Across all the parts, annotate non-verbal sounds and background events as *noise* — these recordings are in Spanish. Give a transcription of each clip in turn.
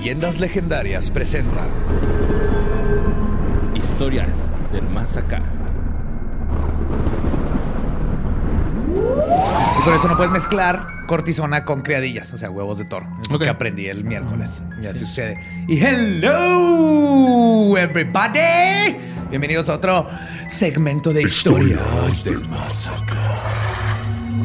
Leyendas Legendarias presenta Historias del Más Acá. Y por eso no puedes mezclar cortisona con criadillas, o sea, huevos de toro. Es lo que aprendí el miércoles. Y así sucede. Y hello, everybody. Bienvenidos a otro segmento de historias del más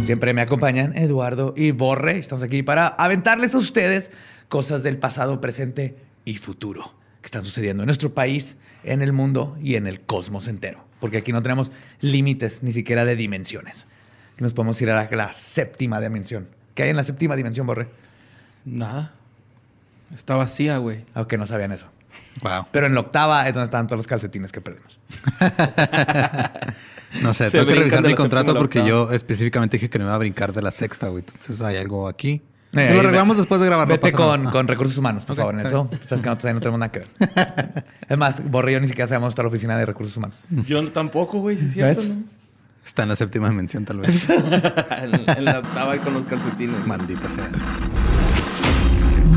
Siempre me acompañan Eduardo y Borre. Estamos aquí para aventarles a ustedes cosas del pasado, presente y futuro que están sucediendo en nuestro país, en el mundo y en el cosmos entero. Porque aquí no tenemos límites ni siquiera de dimensiones. Nos podemos ir a la, la séptima dimensión. ¿Qué hay en la séptima dimensión, Borre? Nada. Está vacía, güey. Aunque no sabían eso. Wow. Pero en la octava es donde están todos los calcetines que perdimos. *laughs* No sé, Se tengo que revisar mi contrato porque yo específicamente dije que no iba a brincar de la sexta, güey. Entonces hay algo aquí. Eh, lo arreglamos ve- después de grabar. no Vete con, nada. con recursos humanos, por favor, en eso. Sabes que ahí no tenemos nada que ver. *laughs* es más, Borre y yo ni siquiera sabemos hasta la oficina de recursos humanos. Yo no- tampoco, güey, si es cierto, ¿Ves? ¿no? Está en la séptima dimensión, tal vez. *laughs* en, en la octava y con los calcetines. Maldita sea.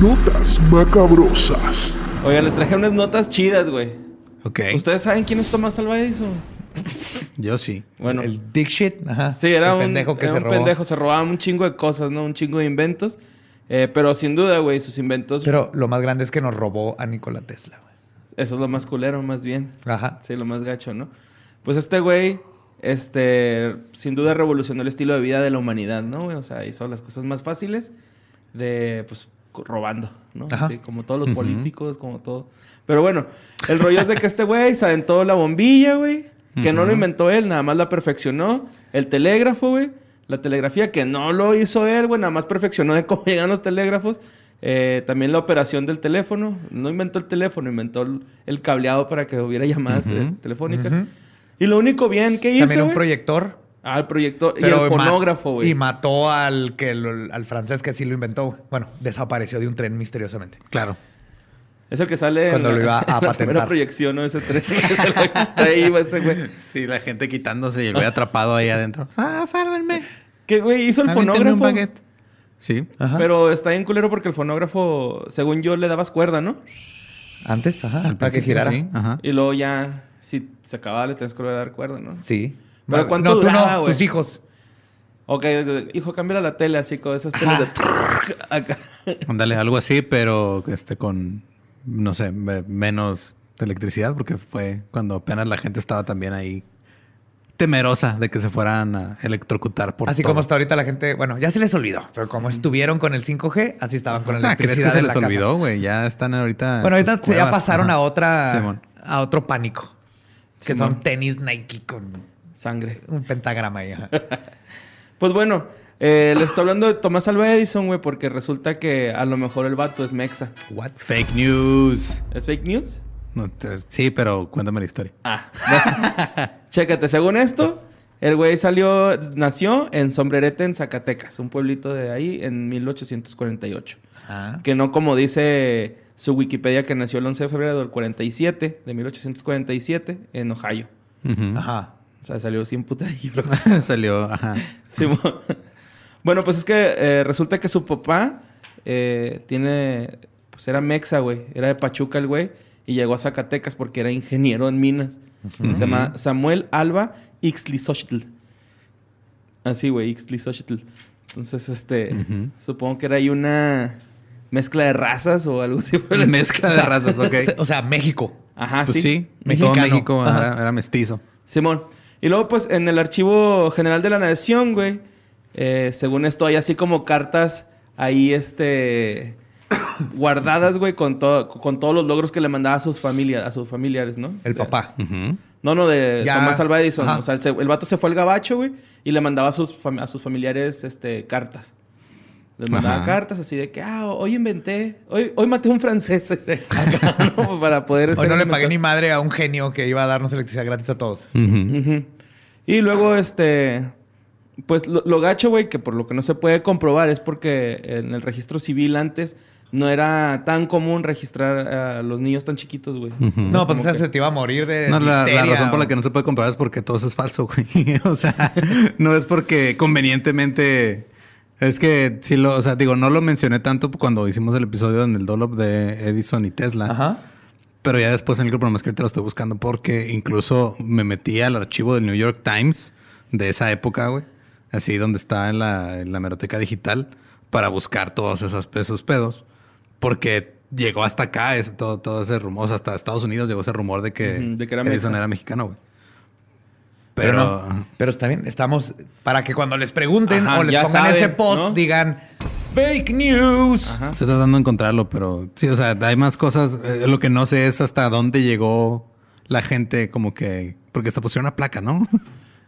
Notas macabrosas. Oiga, les traje unas notas chidas, güey. Ok. ¿Ustedes saben quién es Tomás Alva Edison? Yo sí. Bueno, El dick shit. Ajá. sí, era El un pendejo que era se un robó. pendejo. Se robaban un chingo de cosas, ¿no? Un chingo de inventos. Eh, pero sin duda, güey, sus inventos... Pero lo más grande es que nos robó a Nikola Tesla. güey. Eso es lo más culero, más bien. Ajá. Sí, lo más gacho, ¿no? Pues este güey, este, sin duda revolucionó el estilo de vida de la humanidad, ¿no? güey? O sea, hizo las cosas más fáciles de, pues, robando, ¿no? Ajá. Así, como todos los políticos, como todo. Pero bueno, el rollo es de que este güey se aventó la bombilla, güey. Que no lo inventó él, nada más la perfeccionó. El telégrafo, güey. La telegrafía, que no lo hizo él, güey. Nada más perfeccionó de *laughs* cómo llegan los telégrafos. Eh, también la operación del teléfono. No inventó el teléfono, inventó el, cableado para que hubiera llamadas este, telefónicas. Y lo único bien que hizo, También un proyector. Ah, el proyector. y el fonógrafo, güey. Y mató al, que lo- al francés que sí lo inventó. güey. Bueno, desapareció de un tren misteriosamente. Claro. Es el que sale Cuando en lo la, iba a *laughs* en la patentar. primera proyección, ¿no? Ese tren. *laughs* Ahí iba ese güey. Sí, la gente quitándose y el güey atrapado ahí adentro. ¡Ah, sálvenme! Que, güey, hizo el Aviéntenme un fonógrafo. baguette. Sí. Ajá. Pero está bien culero porque el fonógrafo, según yo, le dabas cuerda, ¿no? Antes, ajá. Al para que girara. sí. Ajá. Y luego ya, si se acababa, le tenías que volver a dar cuerda, ¿no? Sí. Pero ¿cuánto no, tú duraba, no, güey? tus hijos. Ok, hijo, cambia la tele así con esas teles de... Acá. Ándale, algo así, pero este con, no sé, me- menos de electricidad, porque fue cuando apenas la gente estaba también ahí temerosa de que se fueran a electrocutar por Así todo. como está ahorita la gente, bueno, ya se les olvidó, pero como estuvieron con el 5G, así estaban con la Ah, ¿crees electricidad que se les olvidó, güey? Ya están ahorita. en Bueno, ahorita ya cuevas. pasaron Ajá. a otra Simón. a otro pánico, que Simón. son tenis Nike con Sangre. un pentagrama ahí. *laughs* Pues bueno, eh, le estoy hablando de Tomás Alva Edison, güey, porque resulta que a lo mejor el vato es mexa. What? Fake news. ¿Es fake news? No, te- sí, pero cuéntame la historia. Ah. *laughs* Chécate, según esto, el güey salió, nació en Sombrerete, en Zacatecas, un pueblito de ahí, en 1848. Ajá. Que no como dice su Wikipedia que nació el 11 de febrero del 47, de 1847, en Ohio. Ajá. O sea, salió sin putadillo. *laughs* *laughs* Salió, ajá. Simón. Bueno, pues es que eh, resulta que su papá eh, tiene... Pues era mexa, güey. Era de Pachuca el güey. Y llegó a Zacatecas porque era ingeniero en minas. Se llama Samuel Alba Ixtlisochtl. Así, güey, Ixtlisochtl. Entonces, este... Supongo que era ahí una mezcla de razas o algo así. *laughs* Mezcla de razas, ok. O sea, México. Ajá, Pues sí, Mexicano. todo México Ajá. era, era mestizo. Simón. Y luego, pues, en el archivo general de la nación, güey, eh, según esto, hay así como cartas ahí, este, guardadas, güey, con, todo, con todos los logros que le mandaba a sus familias, a sus familiares, ¿no? El De- papá. No, no, de Ya. Tomás Alva Edison. Ajá. O sea, el, el vato se fue al gabacho, güey, y le mandaba a sus, a sus familiares, este, cartas. Les mandaba Ajá. cartas así de que, ah, hoy inventé, hoy, hoy maté a un francés. *laughs* Acá, ¿no? Para poder... Hoy no le pagué ni madre a un genio que iba a darnos electricidad gratis a todos. Y luego, este, pues lo, lo gacho, güey, que por lo que no se puede comprobar es porque en el registro civil antes no era tan común registrar a los niños tan chiquitos, güey. No, pues como o sea, que- se te iba a morir de. No, la, la razón por la que no se puede comprobar es porque todo eso es falso, *laughs* güey. o sea, *laughs* no es porque convenientemente Es que sí lo, o sea, digo, no lo mencioné tanto cuando hicimos el episodio en el Dolop de Edison y Tesla. Ajá. Pero ya después en el grupo más que ahorita lo estoy buscando porque incluso me metí al archivo del New York Times de esa época, güey. Así donde está en la, en la hemeroteca digital para buscar todos esos, esos pedos. Porque llegó hasta acá ese- todo, todo ese rumor. O sea, hasta Estados Unidos llegó ese rumor de que, de que era Edison mexa. era mexicano, güey. Pero, Pero, no. Pero está bien. Estamos para que cuando les pregunten Ajá, o les pongan saben, ese post, ¿no? digan fake news. Ajá. Estoy tratando de encontrarlo, pero sí, o sea, hay más cosas. Eh, lo que no sé es hasta dónde llegó la gente, como que. Porque hasta pusieron una placa, ¿no?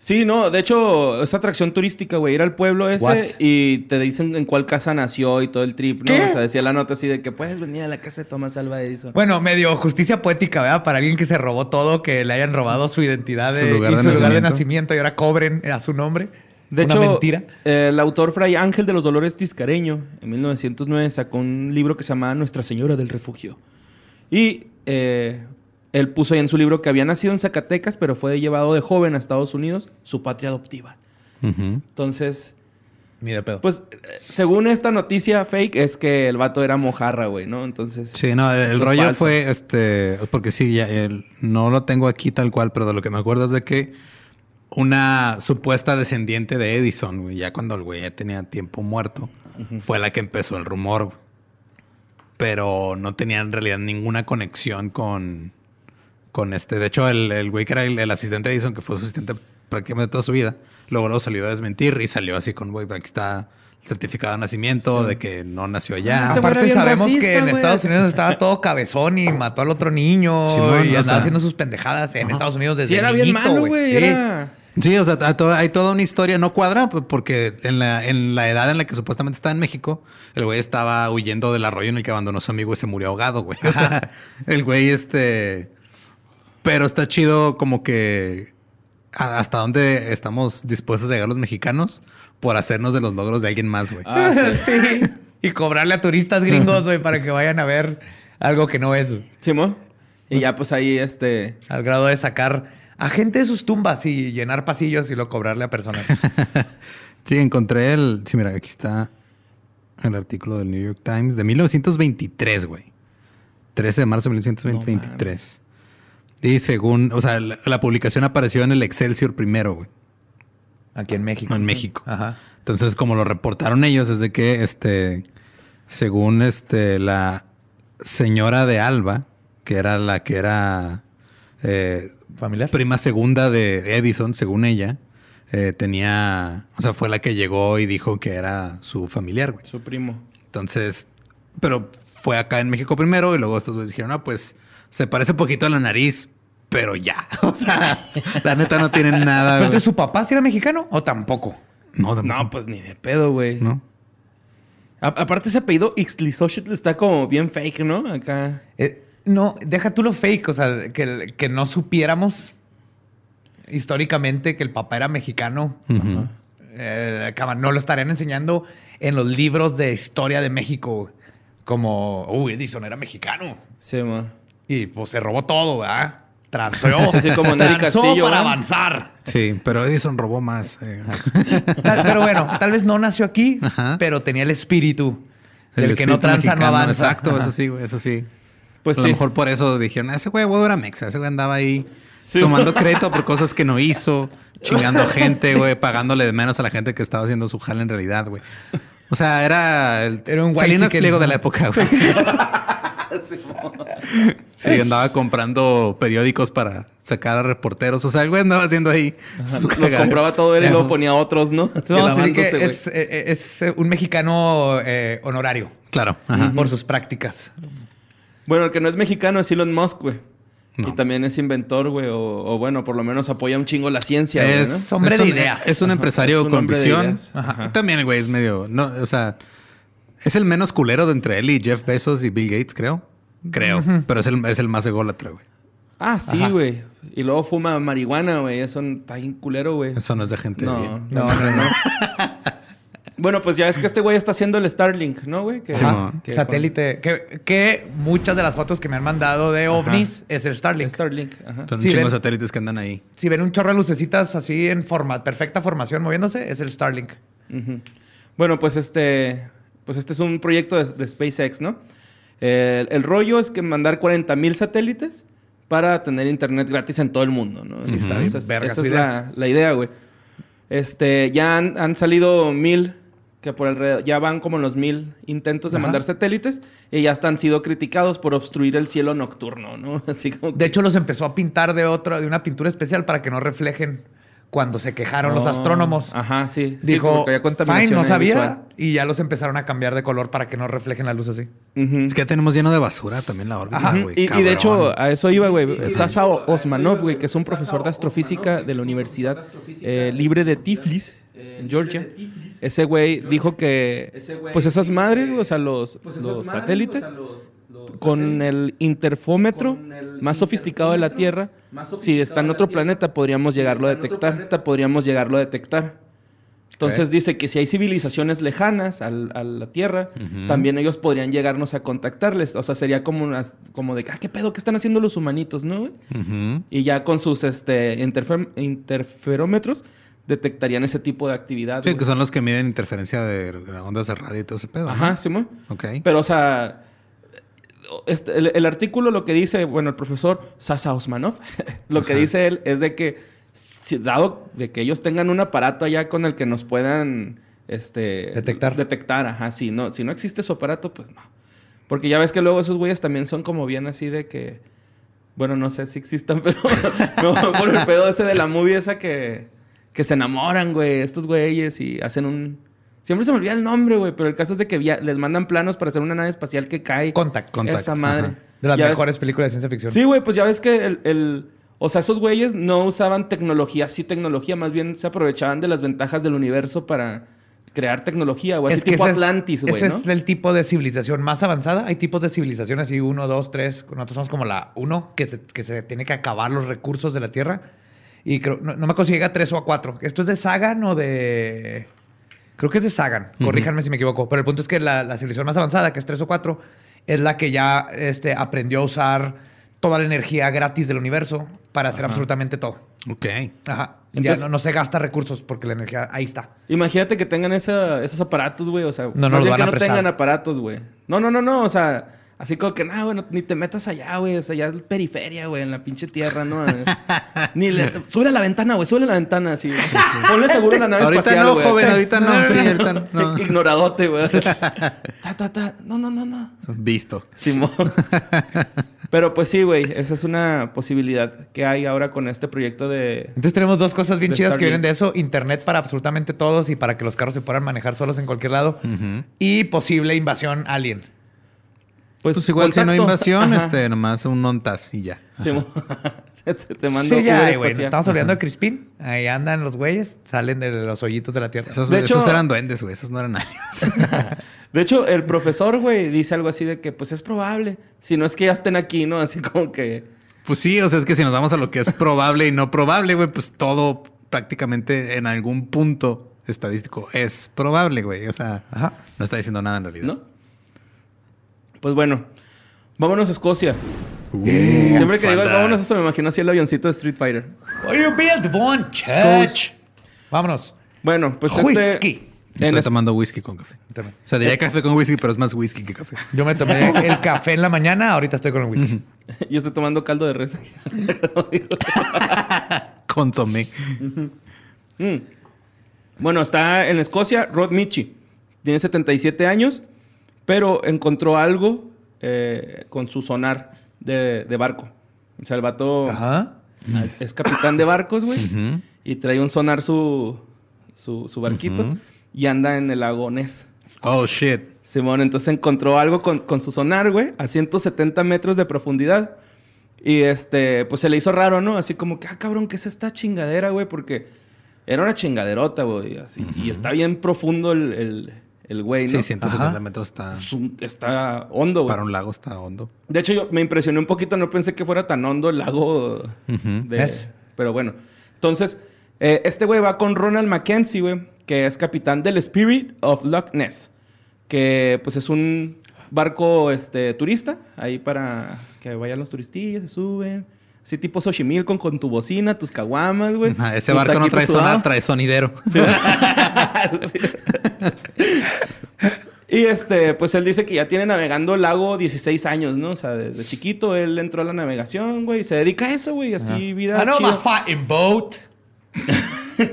Sí, no, de hecho, es atracción turística, güey. Ir al pueblo ese What? y te dicen en cuál casa nació y todo el trip, ¿no? ¿Qué? O sea, decía la nota así de que puedes venir a la casa de Tomás Alva Edison. Bueno, medio justicia poética, ¿verdad? Para alguien que se robó todo, que le hayan robado su identidad Su de- lugar y de su lugar de nacimiento. nacimiento y ahora cobren a su nombre. De Una hecho, mentira. eh, el autor Fray Ángel de los Dolores Tiscareño, en 1909, sacó un libro que se llamaba Nuestra Señora del Refugio. Y eh, él puso ahí en su libro que había nacido en Zacatecas, pero fue llevado de joven a Estados Unidos, su patria adoptiva. Entonces, Ni de pedo. pues, eh, según esta noticia fake, es que el vato era mojarra, güey, ¿no? Entonces... Sí, no, el, rollo falso. fue este. Porque sí, ya, el- no lo tengo aquí tal cual, pero de lo que me acuerdo es de que una supuesta descendiente de Edison, güey, ya cuando el güey ya tenía tiempo muerto, fue la que empezó el rumor, güey. Pero no tenía en realidad ninguna conexión con, con este. De hecho, el, el güey que era el, el asistente de Edison, que fue su asistente prácticamente toda su vida, luego, luego salió a desmentir y salió así con, güey, aquí está el certificado de nacimiento, de que no nació allá. Aparte sabemos racista, que en. Estados Unidos estaba todo cabezón y mató al otro niño y o andaba sea. haciendo sus pendejadas en Estados Unidos desde Sí, era bien niñito, malo, güey. Sí. Era... Sí, o sea, hay toda una historia no cuadra porque en la, en la edad en la que supuestamente está en México, el güey estaba huyendo del arroyo en el que abandonó a su amigo y se murió ahogado, güey. O sea, el güey este... Pero está chido como que hasta dónde estamos dispuestos a llegar los mexicanos por hacernos de los logros de alguien más, güey. Ah, sí. *laughs* Sí. Y cobrarle a turistas gringos, güey, para que vayan a ver algo que no es. Simón. Y ya, pues ahí, este... Al grado de sacar a gente de sus tumbas y llenar pasillos y luego cobrarle a personas. *laughs* Sí, encontré el... Sí, mira, aquí está el artículo del New York Times de 1923, güey. 13 de marzo de 1923. Y según, o sea, la, la publicación apareció en el Excelsior primero, güey. Aquí en México. En México. Ajá. Entonces, como lo reportaron ellos, es de que, este, según este, la señora de Alba, que era la que era eh, ¿Familiar? prima segunda de Edison, según ella, eh, tenía, o sea, fue la que llegó y dijo que era su familiar, güey. Su primo. Entonces, pero fue acá en México primero y luego estos güeyes dijeron, ah, pues se parece un poquito a la nariz, pero ya. *laughs* O sea, la neta no tienen nada, ¿Pero entonces su papá sí era mexicano o tampoco? No, tampoco. No, pues ni de pedo, güey. ¿No? A- aparte ese apellido Ixtlisochitl está como bien fake, ¿no? Acá. Eh, no, deja tú lo fake, o sea, que, que no supiéramos históricamente que el papá era mexicano. Eh, no lo estarían enseñando en los libros de historia de México. Como, uy, Edison era mexicano. Sí, ma. Y pues se robó todo, ¿verdad? Transó. *laughs* Sí, sí, como Nelly transó Castillo, para ¿verdad? avanzar. Sí, pero Edison robó más. eh. *laughs* Tal- Pero bueno, tal vez no nació aquí, Ajá. pero tenía el espíritu El del que no tranza, no mexicano, avanza. Exacto, Ajá. eso sí, güey, eso sí. Pues a sí. lo mejor por eso dijeron, ese güey, güey, era mexa. Ese güey andaba ahí Sí. tomando *laughs* crédito por cosas que no hizo, chingando gente, güey, pagándole de menos a la gente que estaba haciendo su jale en realidad, güey. O sea, era el Era un Salinas white chicken. Pliego de la época, güey. Sí, andaba comprando periódicos para sacar a reporteros. O sea, el güey andaba haciendo ahí su Los compraba todo él y luego ponía otros, ¿no? No, sí, que es, eh, es, eh, un mexicano eh, honorario Claro. Ajá. por sus prácticas. Bueno, el que no es mexicano es Elon Musk, güey. No. Y también es inventor, güey. O, o bueno, por lo menos apoya un chingo la ciencia, güey, ¿no? Es, Hombre es de ideas. Es un empresario Es un con hombre de visión. Ajá. Y también güey es medio. No, o sea, es el menos culero de entre él y Jeff Bezos y Bill Gates, creo. Creo. Pero es el, es el más ególatra, güey. Ah, sí, güey. Y luego fuma marihuana, güey. Eso está bien culero, güey. Eso no es de gente de No, bien. No, no, no. *laughs* Bueno, pues ya es que este güey está haciendo el Starlink, ¿no, güey? Que- Sí, Satélite. Que, que muchas de las fotos que me han mandado de ovnis es el Starlink. Starlink, ajá. Son Sí, un chingo de ven. satélites que andan ahí. Si ven un chorro de lucecitas así en forma, perfecta formación moviéndose, es el Starlink. Bueno, pues este, pues este es un proyecto de, de SpaceX, ¿no? El, el rollo es que mandar 40 mil satélites para tener internet gratis en todo el mundo, ¿no? Está Esa es- esa la, la idea, güey. Este, ya han, han salido mil, que por alrededor, ya van como los mil intentos de Ajá. mandar satélites y ya están sido criticados por obstruir el cielo nocturno, ¿no? *laughs* Así como De hecho, los empezó a pintar de otra, de una pintura especial para que no reflejen cuando se quejaron los Oh, astrónomos. Ajá, sí. Dijo, fine, no sabía. visual. Y ya los empezaron a cambiar de color para que no reflejen la luz así. Es que ya tenemos lleno de basura también la órbita, güey. y, y de hecho, a eso iba, güey. Sasa Osmanov, güey, que es un profesor de astrofísica de la Universidad eh, Libre de Tiflis, en Georgia. Ese güey dijo que, pues esas madres, güey, o sea, los, los satélites, con el interfómetro más sofisticado de la Tierra, si está en otro planeta, podríamos llegarlo a detectar. Podríamos llegarlo a detectar. Entonces dice que si hay civilizaciones lejanas al- a la Tierra, también ellos podrían llegarnos a contactarles. O sea, sería como unas, como de, ah, ¿qué pedo? ¿Qué están haciendo los humanitos, no? güey?" Ujú. Y ya con sus este, interfer- interferómetros detectarían ese tipo de actividad. Sí, que son los que miden interferencia de ondas de radio y todo ese pedo. ¿no? Ajá, Simón. Ok. Pero, o sea, este, el, el artículo lo que dice, bueno, el profesor Sasa Osmanov, *laughs* lo que Ajá. dice él es de que, si- dado de que ellos tengan un aparato allá con el que nos puedan este, Detectar. Detectar, ajá, sí. No, si no existe su aparato, pues no. Porque ya ves que luego esos güeyes también son como bien así de que, bueno, no sé si existan, *laughs* pero no, por el pedo ese de la movie esa que, que se enamoran, güey, estos güeyes y hacen un... Siempre se me olvida el nombre, güey, pero el caso es de que les mandan planos para hacer una nave espacial que cae. Contact. Contact, Esa madre. ajá. De las Ya ves- mejores películas de ciencia ficción. Sí, güey, pues ya ves que el, el- O sea, esos güeyes no usaban tecnología, sí tecnología, más bien se aprovechaban de las ventajas del universo para crear tecnología, güey. Así Es que tipo ese es- Atlantis, güey, Ese ¿no? es el tipo de civilización más avanzada. Hay tipos de civilización así, uno, dos, tres. Nosotros somos como la uno, que se, que se tiene que acabar los recursos de la Tierra. Y creo, no, no me llega a tres o a cuatro. ¿Esto es de Sagan o de...? Creo que es de Sagan. Corríjanme si me equivoco. Pero el punto es que la, la civilización más avanzada, que es tres o cuatro, es la que ya este, aprendió a usar toda la energía gratis del universo para hacer absolutamente todo. Ok. Ajá. Entonces- ya no, no se gasta recursos porque la energía ahí está. Imagínate que tengan esa- esos aparatos, güey. O sea, No, no los van que a no prestar. tengan aparatos, güey. No, no, no, no. O sea, así como que, no, güey, no- ni te metas allá, güey. O sea, ya es periferia, güey, en la pinche tierra, ¿no? *laughs* ni les... Sube a la ventana, güey. Sube a la ventana, así. güey. Ponle seguro en la nave Ahorita espacial, no, güey. joven, ahorita no. Sí, *laughs* ahorita no. *laughs* Ignoradote, güey. ta, ta, ta. No, no, no, no. Visto. Simón. Pero pues sí, güey. Esa es una posibilidad que hay ahora con este proyecto de... Entonces tenemos dos cosas bien chidas que vienen de eso. Internet para absolutamente todos y para que los carros se puedan manejar solos en cualquier lado. Y posible invasión alien. Pues, igual si no hay invasión, Ajá. este, nomás un ontas y ya. Simón. *laughs* te, te mando sí, ya, güey. Estamos olvidando de Crispin. Ahí andan los güeyes. Salen de los hoyitos de la Tierra. Esos, De hecho- esos eran duendes, güey. Esos no eran aliens. *laughs* De hecho, el profesor, güey, dice algo así de que, pues es probable. Si no es que ya estén aquí, ¿no? Así como que. Pues sí, o sea, es que si nos vamos a lo que es probable y no probable, güey, pues todo prácticamente en algún punto estadístico es probable, güey. O sea, Ajá. no está diciendo nada en realidad. ¿No? Pues bueno, vámonos a Escocia. Uh, Siempre que digo vámonos, eso me imagino así el avioncito de Street Fighter. What you build one church. Vámonos. Bueno, pues Whisky. este. Yo en estoy es- tomando whisky con café. También. O sea, diría café con whisky, pero es más whisky que café. Yo me tomé *laughs* el café en la mañana. Ahorita estoy con el whisky. *laughs* Yo estoy tomando caldo de res. *laughs* Consomé. Mm. Bueno, está en Escocia, Rod Michi. Tiene 77 años, pero encontró algo eh, con su sonar de, de barco. O sea, el vato Ajá. es, es capitán de barcos, güey. Y trae un sonar su, su, su barquito. Y anda en el lago Ness. Oh, shit. Simón, entonces encontró algo con, con su sonar, güey, a 170 metros de profundidad. Y este, pues se le hizo raro, ¿no? Así como que, ah, cabrón, ¿qué es esta chingadera, güey? Porque era una chingaderota, güey. Así. Y está bien profundo el, el, el güey, ¿no? Sí, 170 Ajá. metros está... Está hondo, güey. Para un lago está hondo. De hecho, yo me impresioné un poquito, no pensé que fuera tan hondo el lago. De- ¿Ves? Pero bueno. Entonces, eh, este güey va con Ronald Mackenzie, güey, que es capitán del Spirit of Loch Ness. Que pues es un barco este, turista, ahí para que vayan los turistillos, se suben. Así tipo Xochimilco con tu bocina, tus caguamas, güey. *laughs* Ese barco no trae sudados. trae sonidero. Sí. *laughs* *laughs* *laughs* Y este, pues él dice que ya tiene navegando el lago 16 años, ¿no? O sea, desde chiquito él entró a la navegación, güey, y se dedica a eso, güey, así vida I know chida. my fighting boat. *laughs*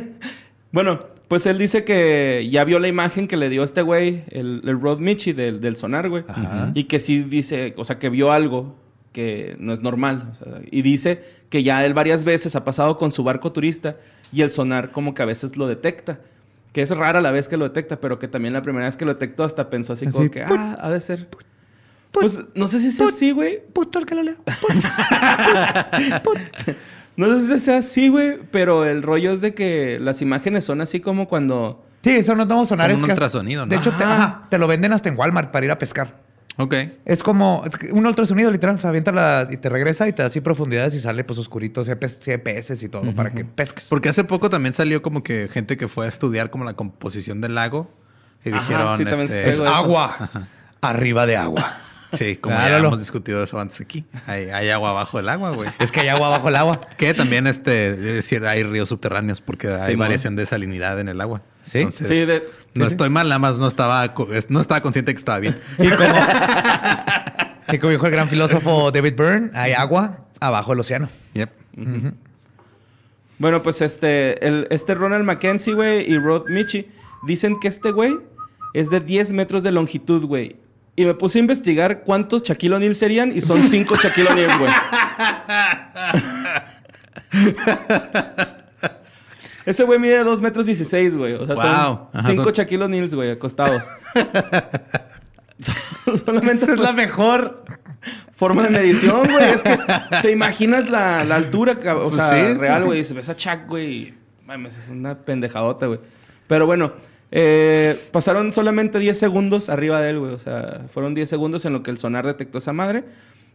Bueno, pues él dice que ya vio la imagen que le dio este güey, el, el Rod Michi del, del sonar, güey. Ajá. Y que sí dice, o sea, que vio algo que no es normal. o sea, y dice que ya él varias veces ha pasado con su barco turista y el sonar como que a veces lo detecta. Que es rara la vez que lo detecta, pero que también la primera vez que lo detectó hasta pensó así, como que, ah, ha de ser. Pues no sé si sea así, güey. Puto el que lo lea. *laughs* No sé si sea así, güey, pero el rollo es de que las imágenes son así como cuando... Sí, eso no vamos a sonar. Como es un ultrasonido, ¿no? De hecho, te, Ajá. ajá, te lo venden hasta en Walmart para ir a pescar. Ok. Es como un ultrasonido, literal. Se avienta la- y te regresa y te da así profundidades y sale pues oscurito, CPS, y todo para que pesques. Porque hace poco también salió como que gente que fue a estudiar como la composición del lago y Ajá, dijeron, sí, este, es agua arriba de agua. sí, como Ah, ya hemos discutido eso antes aquí. Hay, hay agua abajo del agua, güey. Es que hay agua bajo el agua. Que también, este, es decir, hay ríos subterráneos porque hay Simón. variación de salinidad en el agua. ¿Sí? Entonces, Sí, de- no sí, sí. estoy mal, nada más no estaba, no estaba consciente que estaba bien. Y como, *laughs* y como dijo el gran filósofo David Byrne, hay agua abajo del océano. Yep. Bueno, pues este, el, este Ronald Mackenzie, güey, y Rod Michi dicen que este güey es de 10 metros de longitud, güey. Y me puse a investigar cuántos Shaquille O'Neal serían y son 5 *laughs* Shaquille O'Neal, güey. *laughs* Ese güey mide 2 metros 16, güey. O sea, Wow. son Ajá, 5 son- Shaquille O'Neals, güey, acostados. *laughs* Solamente Esa es la mejor. forma de medición, güey. Es que *laughs* te imaginas la, la altura, o Pues sea, sí, sí, real, sí. güey. Si ves a Chuck, güey, mames, es una pendejadota, güey. Pero bueno, eh, pasaron solamente 10 segundos arriba de él, güey. O sea, fueron 10 segundos en lo que el sonar detectó esa madre.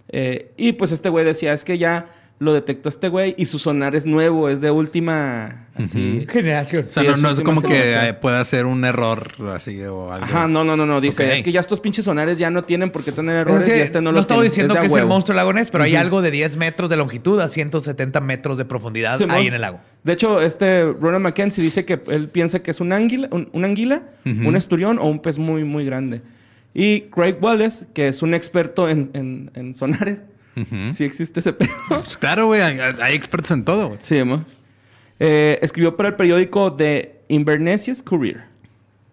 Eh, y pues este güey decía, es que ya lo detectó este güey y su sonar es nuevo, es de última, así. Generación. O sea, Sí, no, es no es como que generación. eh, pueda ser un error así o algo. Ajá, no, no, no, no. Dice, Ok. es que ya estos pinches sonares ya no tienen por qué tener errores Es que y este no, no lo estaba diciendo de a que es el monstruo del lago Ness, pero hay algo de 10 metros de longitud a 170 metros de profundidad Simón. ahí en el lago. De hecho, este Ronald Mackenzie dice que él piensa que es un anguila, un, un anguila, Ujú. un esturión o un pez muy, muy grande. Y Craig Wallace, que es un experto en, en- en sonares, Ujú. si existe ese *laughs* pedo. Pues claro, güey, hay, hay expertos en todo. güey. sí, mo. Eh, escribió para el periódico The Inverness Courier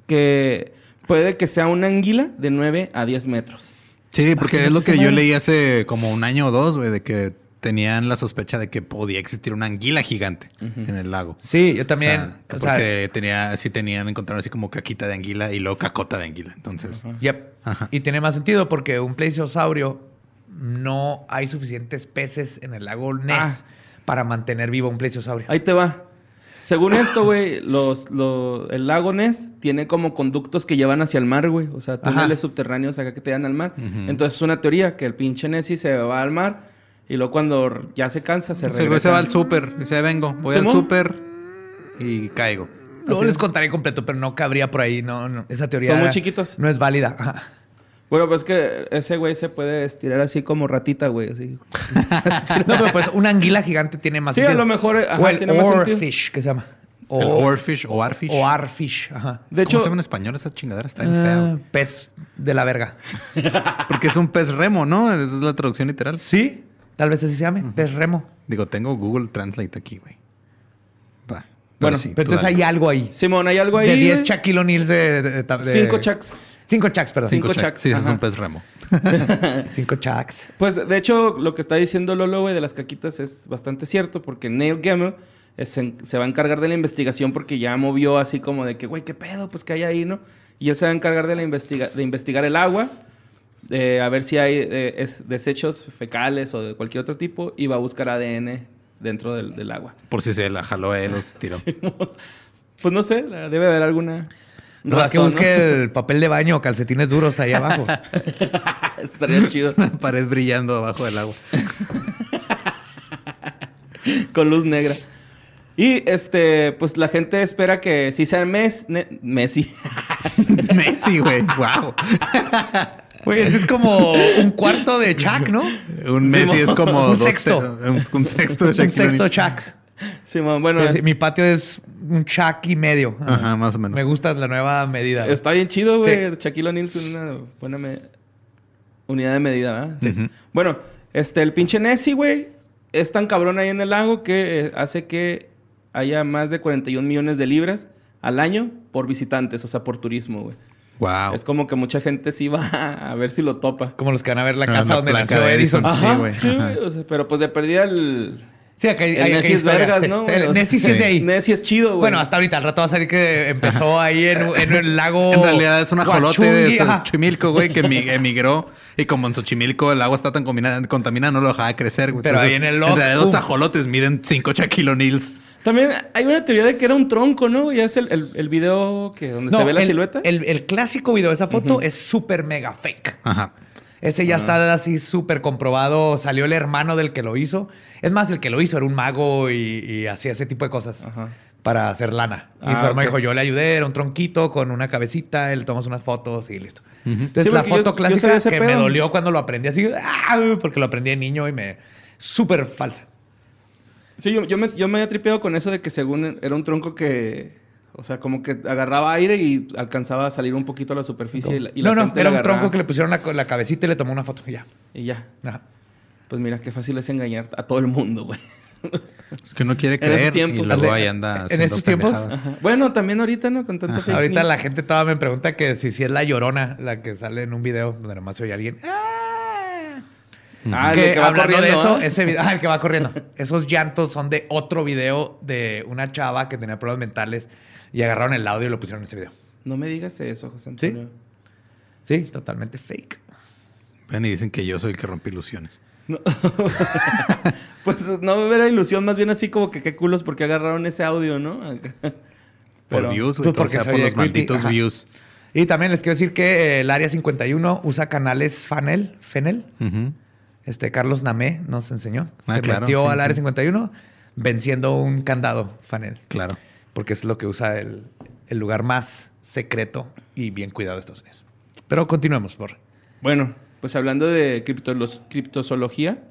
que puede que sea una anguila de 9 a 10 metros. Sí, porque es lo que yo leí hace como un año o dos, güey, de que tenían la sospecha de que podía existir una anguila gigante en el lago. Sí, yo también. O sea, que o sea, porque tenía, sí tenían, encontraron así como caquita de anguila y luego cacota de anguila. Entonces, Yep. Ajá. Y tiene más sentido porque un plesiosaurio no hay suficientes peces en el lago Ness para mantener vivo un plesiosaurio. Ahí te va. Según esto, güey, los, lo- el lago Ness tiene como conductos que llevan hacia el mar, güey. O sea, Ajá. túneles subterráneos acá que te dan al mar. Entonces es una teoría que el pinche Nessie se va al mar y luego cuando ya se cansa se el güey regresa. se va al súper, dice, vengo, voy al súper y caigo. Luego Así les es. contaré completo, pero no cabría por ahí. No, no. Esa teoría Son muy chiquitos. no es válida. Ajá. Bueno, pues que ese güey se puede estirar así como ratita, güey, así. *laughs* No, pero pues una anguila gigante tiene más Sí, a lo mejor, ajá, o el tiene más sentido. oarfish, que se llama. O, el oarfish o arfish. o arfish. Ajá. De ¿Cómo hecho, se llama en español esa chingadera? Está bien Ah, feo. pez de la verga. *laughs* Porque es un pez remo, ¿no? Esa es la traducción literal. Sí, tal vez así se llame. Pez remo. Digo, tengo Google Translate aquí, güey. Va. Bueno, sí, Pero entonces dale. hay algo ahí. Simón, hay algo ahí. de 10 güey? Shaquille O'Neal de, de, de- de- Cinco Chucks. Cinco Chucks, perdón. Cinco cinco chacks. chacks, Sí, ese es un pez remo. *laughs* Cinco Chucks. Pues de hecho, lo que está diciendo Lolo, güey, de las caquitas es bastante cierto, porque Neil es en- se va a encargar de la investigación porque ya movió así como de que, güey, ¿qué pedo? Pues que hay ahí, ¿no? Y él se va a encargar de, la investiga de investigar el agua, eh, a ver si hay eh, es- desechos fecales o de cualquier otro tipo, y va a buscar ADN dentro del, del agua. Por si se la jaló él o se tiró. *laughs* Pues no sé, debe haber alguna. No, es que busque el papel de baño o calcetines duros ahí abajo. *laughs* Estaría chido. Pared brillando abajo del agua. *laughs* con luz negra. Y este, pues la gente espera que si sea Mes, Ne- Messi. *laughs* Messi, güey. Wow. Güey, ese es como un cuarto de Chuck, ¿no? Un Messi es como Un dos sexto. un, un sexto de Un sexto. Chuck. Simón, bueno, Sí, sí, es- mi patio es un chac y medio. Ajá, más o menos. Me gusta la nueva medida. Está bien chido, güey. Sí. Shaquille O'Neal es una buena me- unidad de medida, ¿verdad? Sí. Bueno, este, el pinche Nessie, güey, es tan cabrón ahí en el lago que eh, hace que haya más de 41 millones de libras al año por visitantes, o sea, por turismo, güey. Wow. Es como que mucha gente sí va a ver si lo topa. Como los que van a ver la Ah, casa donde nació Edison. Edison. Sí, güey. sí, güey. o sea, pero pues de perdida el... Sí, acá hay, El hay- hay Nessie es historia. vergas, ¿no? sí, güey? el Nessie sí es de ahí. Nessie es chido, güey. Bueno, hasta ahorita, al rato va a salir que empezó *laughs* ahí en, en el lago. En realidad es un ajolote de. Xochimilco, güey, que emi- emigró. Y como en Xochimilco el agua está tan contaminada, no lo dejaba crecer, güey. Pero ahí en el log, realidad los ajolotes miden 5 Nils. También hay una teoría de que era un tronco, ¿no? Ya es el, el, el video que donde se ve la el, silueta. El, el clásico video de esa foto es súper mega fake. Ajá. Ese Ah. ya está así súper comprobado. Salió el hermano del que lo hizo. Es más, el que lo hizo era un mago y, y hacía ese tipo de cosas Ajá. para hacer lana. Y Ah, su hermano ok. dijo, yo le ayudé, era un tronquito con una cabecita, él tomamos unas fotos y listo. Entonces Sí, la foto yo clásica que me dolió cuando lo aprendí así, ¡ah! porque lo aprendí de niño y me... Súper falsa. Sí, yo, yo me, yo me había tripeado con eso de que según era un tronco que... O sea, como que agarraba aire y alcanzaba a salir un poquito a la superficie. Y la, y la no, no, era un agarraba. tronco que le pusieron la, la cabecita y le tomó una foto y ya. Y ya. Ajá. Pues mira, qué fácil es engañar a todo el mundo, güey. Es que uno quiere En creer y tiempos. luego Ale- ahí anda en estos tiempos. Ajá. Bueno, también ahorita, ¿no? Con tanta Ahorita la gente toda me pregunta que si, si es la llorona la que sale en un video donde nomás se oye alguien. ¡Ah! Ah, el que, va hablando de corriendo, eso, ¿ah? ese video, *laughs* ah, el que va corriendo. Esos llantos son de otro video de una chava que tenía problemas mentales y agarraron el audio y lo pusieron en ese video. No me digas eso, José ¿Sí? Antonio. Sí, totalmente fake. Ven y dicen que yo soy el que rompe ilusiones. *laughs* Pues no me era ilusión, más bien así como que qué culos porque agarraron ese audio, ¿no? Por views, pues güey. todo porque sea soy por los malditos ajá. views. Y también les quiero decir que el Área 51 usa canales Fanel, Fenel. Este Carlos Namé nos enseñó. Ah, Se claro, metió sí, al Área sí. 51 venciendo un candado Fanel. Claro. Porque es lo que usa el, el lugar más secreto y bien cuidado de Estados Unidos. Pero continuemos, por Bueno, pues hablando de criptolos- criptozoología,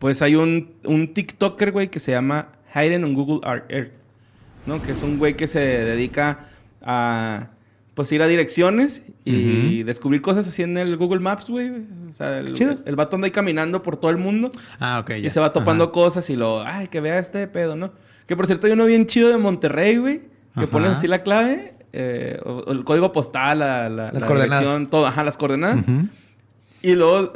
pues hay un, un TikToker, güey, que se llama Hayden on Google Ar- Earth, ¿no? Que es un güey que se dedica a, pues, ir a direcciones y descubrir cosas así en el Google Maps, güey. O sea, el, Chido. el vato anda ahí caminando por todo el mundo Ah, ok. y ya. se va topando Ajá. cosas y lo, ay, que vea este pedo, ¿no? Que por cierto hay uno bien chido de Monterrey, güey, que Ajá. pones así la clave, eh, o- o el código postal, la, la, Las la coordenadas. dirección, todo, ajá, las coordenadas. Y luego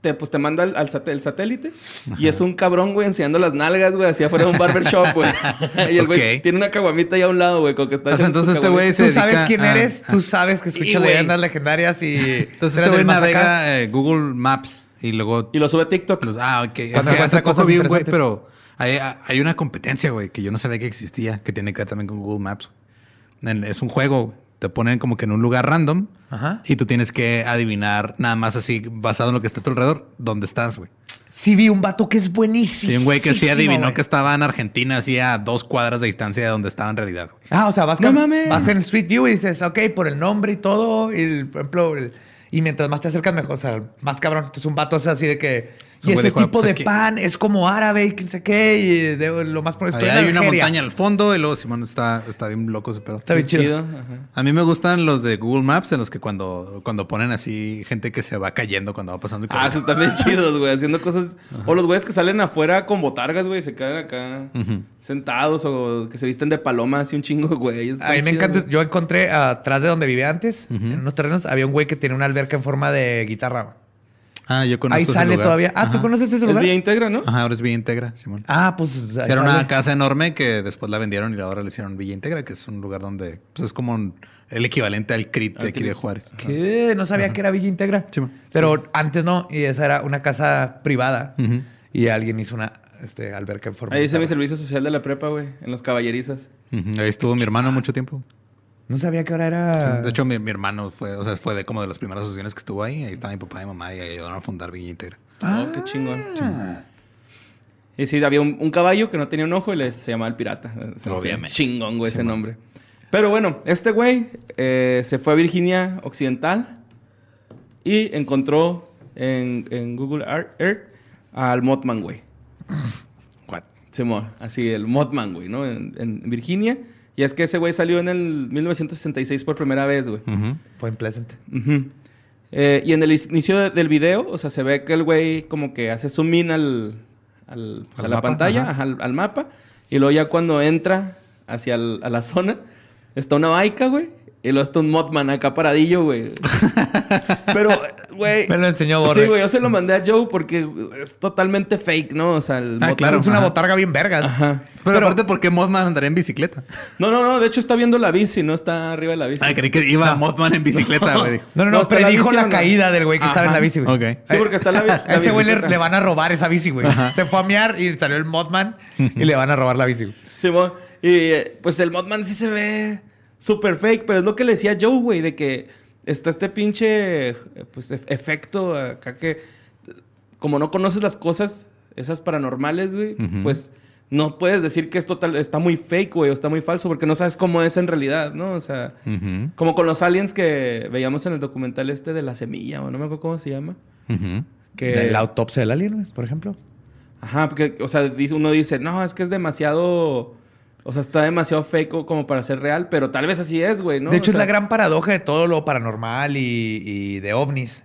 te, pues, te manda al, al sat- el satélite y es un cabrón, güey, enseñando las nalgas, güey, hacia afuera de un barbershop, güey. *laughs* y el güey tiene una caguamita ahí a un lado, güey, con que está O sea, entonces este güey se Tú sabes quién a- eres, tú sabes que escuchas leyendas legendarias y... Entonces este güey navega eh, Google Maps y luego... Y lo sube a TikTok. los- ah, ok. Es Cuando que encuentra hace poco cosas vi un güey, pero hay, hay una competencia, güey, que yo no sabía que existía, que tiene que ver también con Google Maps. En- Es un juego, güey. te ponen como que en un lugar random Ajá. y tú tienes que adivinar nada más así, basado en lo que está a tu alrededor, dónde estás, güey. Sí vi un vato que es buenísimo. Sí, un güey que sí adivinó que estaba en Argentina, así a dos cuadras de distancia de donde estaba en realidad, güey. Ah, o sea, vas, No mames. vas en Street View y dices, ok, por el nombre y todo, y el- por ejemplo, el- y mientras más te acercas mejor, o sea, más cabrón. Entonces un vato es así de que, y ese dijo, tipo pues, de aquí- pan es como árabe y quién sé qué, y de- lo más por esto hay una montaña al fondo y luego Simón está, está bien loco ese pedo. Está bien chido. Ajá. A mí me gustan los de Google Maps en los que cuando, cuando ponen así gente que se va cayendo cuando va pasando. y Ah, esos están bien *laughs* chidos, güey, haciendo cosas. O los güeyes que salen afuera con botargas, güey, se quedan acá sentados o que se visten de paloma, así un chingo, güey. A mí me chido, encanta. güey. Yo encontré atrás de donde vivía antes, en unos terrenos, había un güey que tiene una alberca en forma de guitarra. Ah, yo conozco Ahí ese sale lugar. todavía. Ah, ¿tú Ajá. conoces ese Es lugar? Villa Integra, ¿no? Ajá, ahora es Villa Integra, Simón. Ah, pues. Sí, ahí era una sale. casa enorme que después la vendieron y ahora le hicieron Villa Integra, que es un lugar donde pues, es como un- el equivalente al CRIT de Al aquí de Juárez. ¿Qué? No sabía que era Villa Integra. Sí, man. Pero antes no, y esa era una casa privada. Ujú. Y alguien hizo una este, alberca en forma Ahí de hice mi guitarra. servicio social de la prepa, güey, en las caballerizas. Ujú, Ahí estuvo mi hermano mucho tiempo. No sabía que ahora era. De hecho, mi, mi hermano fue, o sea, fue de como de las primeras asociaciones que estuvo ahí. Ahí estaba mi papá y mamá y ayudaron a fundar Villa Integra. Oh, qué chingón. Y sí, había un, un caballo que no tenía un ojo y le, se llamaba el pirata. Obviamente. Chingón, güey, ese nombre. Pero bueno, este güey eh, se fue a Virginia Occidental y encontró en, en Google Ar- Earth al Mothman, güey. What? Simón, así, el Mothman, güey, ¿no? En, en Virginia. Y es que ese güey salió en el 1966 por primera vez, güey. Fue en Pleasant. Eh, y en el inicio de- del video, o sea, se ve que el güey como que hace zoom in al, al- o sea, Al a la mapa, pantalla, ajá, al, al mapa. Y luego ya cuando entra hacia el- a la zona, está una baica, güey. Y luego está un Mothman acá paradillo, güey. *laughs* Pero, güey... Me lo enseñó Borre. Sí, güey, yo se lo mandé a Joe porque es totalmente fake, ¿no? O sea, el Ah, claro. Es una Ajá. botarga bien vergas. Ajá. Pero, aparte, ¿por qué Mothman andaría en bicicleta? No, no, no. De hecho, está viendo la bici, no está arriba de la bici. Ah, creí que iba Mothman en bicicleta, güey. No, no, No, no, la predijo bici la, no. caída del güey que estaba en la bici, güey. Ok. Sí, porque está la, bi- la *laughs* A ese güey le, van a robar esa bici, güey. Se fue a mear y salió el Mothman y le van a robar la bici, güey. Simón. Y eh, pues el Mothman sí se ve súper fake, pero es lo que le decía Joe, güey, de que está este pinche pues, ef- efecto acá que como no conoces las cosas, esas paranormales, güey, pues no puedes decir que es total, está muy fake, güey, o está muy falso, porque no sabes cómo es en realidad, ¿no? O sea, como con los aliens que veíamos en el documental este de la semilla, o no me acuerdo cómo se llama. Que... La autopsia del alien, por ejemplo. Ajá, porque, o sea, uno dice, no, es que es demasiado, o sea, está demasiado fake como para ser real, pero tal vez así es, güey, ¿no? de hecho, O sea, es la gran paradoja de todo lo paranormal y, y de ovnis.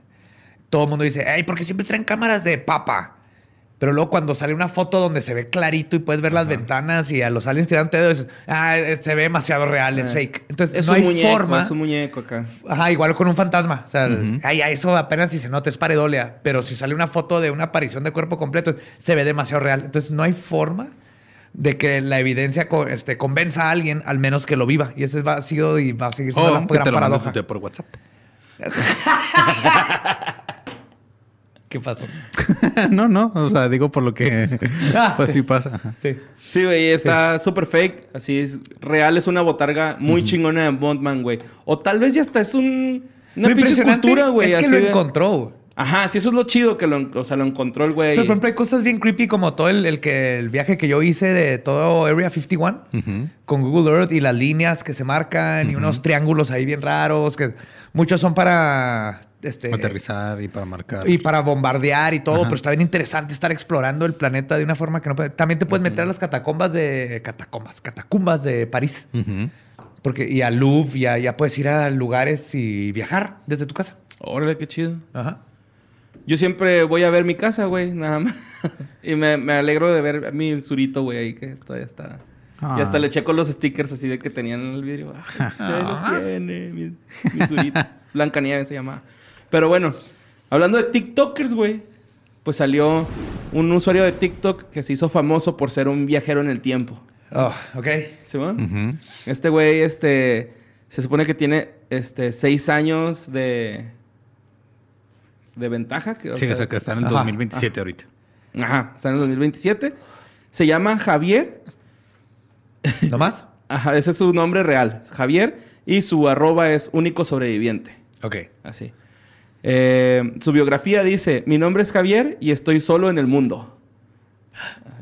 Todo el mundo dice, ay, porque siempre traen cámaras de papa. Pero luego cuando sale una foto donde se ve clarito y puedes ver las ventanas y a los aliens tirando dedos, dices, ah, eh, se ve demasiado real, es eh, fake. Entonces, es no un hay muñeco, forma. es un muñeco acá. Ajá, igual con un fantasma. O sea, ay, eso apenas si se nota, es pareidolia. Pero si sale una foto de una aparición de cuerpo completo, se ve demasiado real. Entonces, no hay forma de que la evidencia este, convenza a alguien, al menos que lo viva. Y ese va, ha sido y va a seguir siendo O la que gran te lo paradoja. por WhatsApp. *laughs* ¿Qué pasó? *laughs* no, no. O sea, digo por lo que... *laughs* Ah. pues sí pasa. Sí. Sí, güey, está súper fake, así es, real, es una botarga muy chingona de Bondman, güey. O tal vez ya hasta es un, una pinche impresionante escultura, güey. Es que así lo de- encontró. Ajá, sí, eso es lo chido, que lo, o sea, lo encontró el güey. Pero, por ejemplo, hay cosas bien creepy como todo el, el que, el viaje que yo hice de todo Area 51 Ujú. con Google Earth y las líneas que se marcan y unos triángulos ahí bien raros que muchos son para este Aterrizar y para marcar. y para bombardear y todo, Ajá. pero está bien interesante estar explorando el planeta de una forma que no puede. También te puedes meter a las catacombas de catacombas, catacumbas de París, porque y al Louvre ya ya puedes ir a lugares y viajar desde tu casa. Órale, qué chido. Ajá. Yo siempre voy a ver mi casa, güey, nada más. *laughs* y me, me alegro de ver a mi surito, güey, ahí que todavía está. Ah. Y hasta le checo los stickers así de que tenían en el vidrio. Ah, *laughs* ahí los tiene, mi, mi surito. *laughs* Blanca Nieve se llama. Pero bueno, hablando de TikTokers, güey, pues salió un usuario de TikTok que se hizo famoso por ser un viajero en el tiempo. Oh, ok. ¿Sí, va? Este güey, este, se supone que tiene, este, seis años de, de ventaja. Que, Sí, o sea, que está en el Ajá. 2027 ahorita. Ajá, está en el 2027. Se llama Javier. ¿No más? Ajá, ese es su nombre real. Javier. Y su arroba es único sobreviviente. Ok. Así. Eh, su biografía dice: Mi nombre es Javier y estoy solo en el mundo.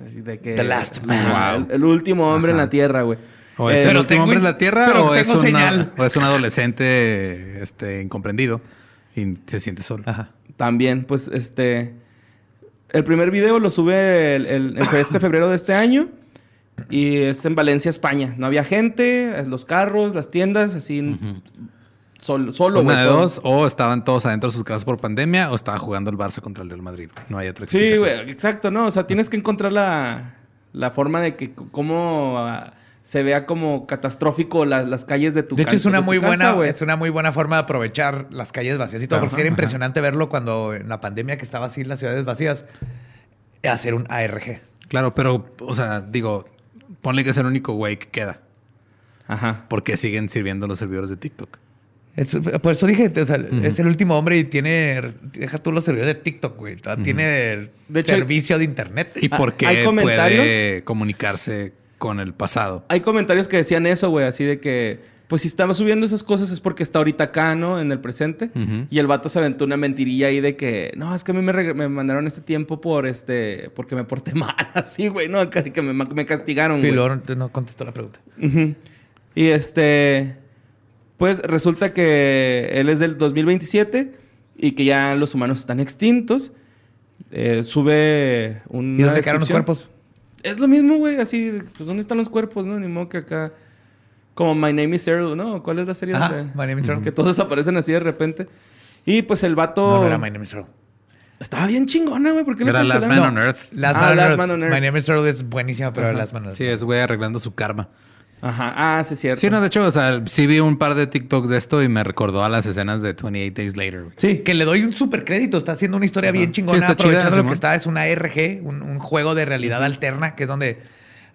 Así de que. The last man. Wow. el, el último hombre en la tierra, güey. O es Eh, el pero último hombre en la Tierra pero o es, una- señal. o es un adolescente este, incomprendido y se siente solo. Ajá. También, pues, este... El primer video lo sube el, este febrero de este año. Y es en Valencia, España. No había gente, los carros, las tiendas, así... sol- solo, Una de todo. dos, o estaban todos adentro de sus casas por pandemia, o estaba jugando el Barça contra el Real Madrid. No hay otra Sí, güey, exacto, ¿no? O sea, tienes que encontrar la, la forma de que cómo ah, se vea como catastrófico la- las calles de tu De hecho, es una muy casa, buena, es una muy buena forma de aprovechar las calles vacías y todo, porque era Ajá. impresionante verlo cuando en la pandemia que estaba así las ciudades vacías, hacer un ARG. Claro, pero, o sea, digo, ponle que es el único güey que queda. Ajá. Porque siguen sirviendo los servidores de TikTok. Es- por eso dije, o sea, es el último hombre y tiene, deja tú los servidores de TikTok, güey, tiene De hecho, servicio de internet. ¿Y Ah, por qué ¿hay comentarios? puede comunicarse con el pasado? Hay comentarios que decían eso, güey, así de que, pues si estaba subiendo esas cosas es porque está ahorita acá, ¿no? En el presente. Y el vato se aventó una mentirilla ahí de que, no, es que a mí me, me mandaron este tiempo por este, porque me porté *laughs* mal, así, güey, ¿no? Que, que me, me castigaron, güey. Pilor no contestó la pregunta. Y este, pues resulta que él es del 2027 y que ya los humanos están extintos. Eh, sube un. ¿Y dónde quedaron los cuerpos? Es lo mismo, güey, así, pues ¿dónde están los cuerpos, no? Ni modo que acá... Como My Name is Earl, ¿no? ¿Cuál es la serie? Ajá, donde- My Name is Earl. Que todos aparecen así de repente. Y pues el vato... No, no era My Name is Earl. Estaba bien chingona, güey. ¿Por qué Era Last? Man on Earth. Last, Ah, Man, on Last Earth. Man on Earth. My Name is Earl es buenísima, pero Last Man on Earth. Sí, es güey arreglando su karma. Ajá. Ah, sí, es cierto. Sí, no, de hecho, o sea, sí vi un par de TikToks de esto y me recordó a las escenas de 28 Days Later. güey. Sí, que le doy un súper crédito. Está haciendo una historia bien chingona. Sí, está chida, aprovechando lo que está. Es una RG, un, un juego de realidad alterna, que es donde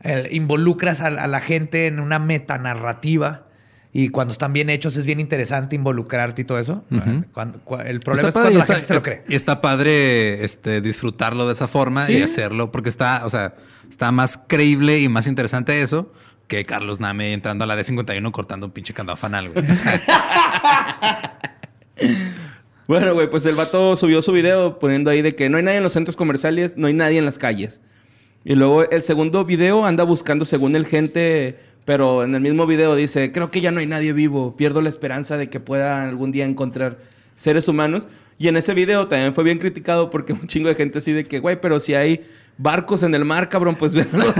eh, involucras a, a la gente en una metanarrativa. Y cuando están bien hechos es bien interesante involucrarte y todo eso. Cuando- cua- el problema Está es cuando la está- gente se lo cree. Y está padre este, disfrutarlo de esa forma Sí. y hacerlo, porque está, o sea, está más creíble y más interesante eso que Carlos Name entrando al área 51 cortando un pinche candado fanal, *laughs* Bueno, güey, pues el vato subió su video poniendo ahí de que no hay nadie en los centros comerciales, no hay nadie en las calles. Y luego el segundo video anda buscando según el gente, pero en el mismo video dice, creo que ya no hay nadie vivo, pierdo la esperanza de que pueda algún día encontrar seres humanos. Y en ese video también fue bien criticado porque *laughs* un chingo de gente así de que, güey, pero si hay barcos en el mar, cabrón, pues *laughs* véanlo.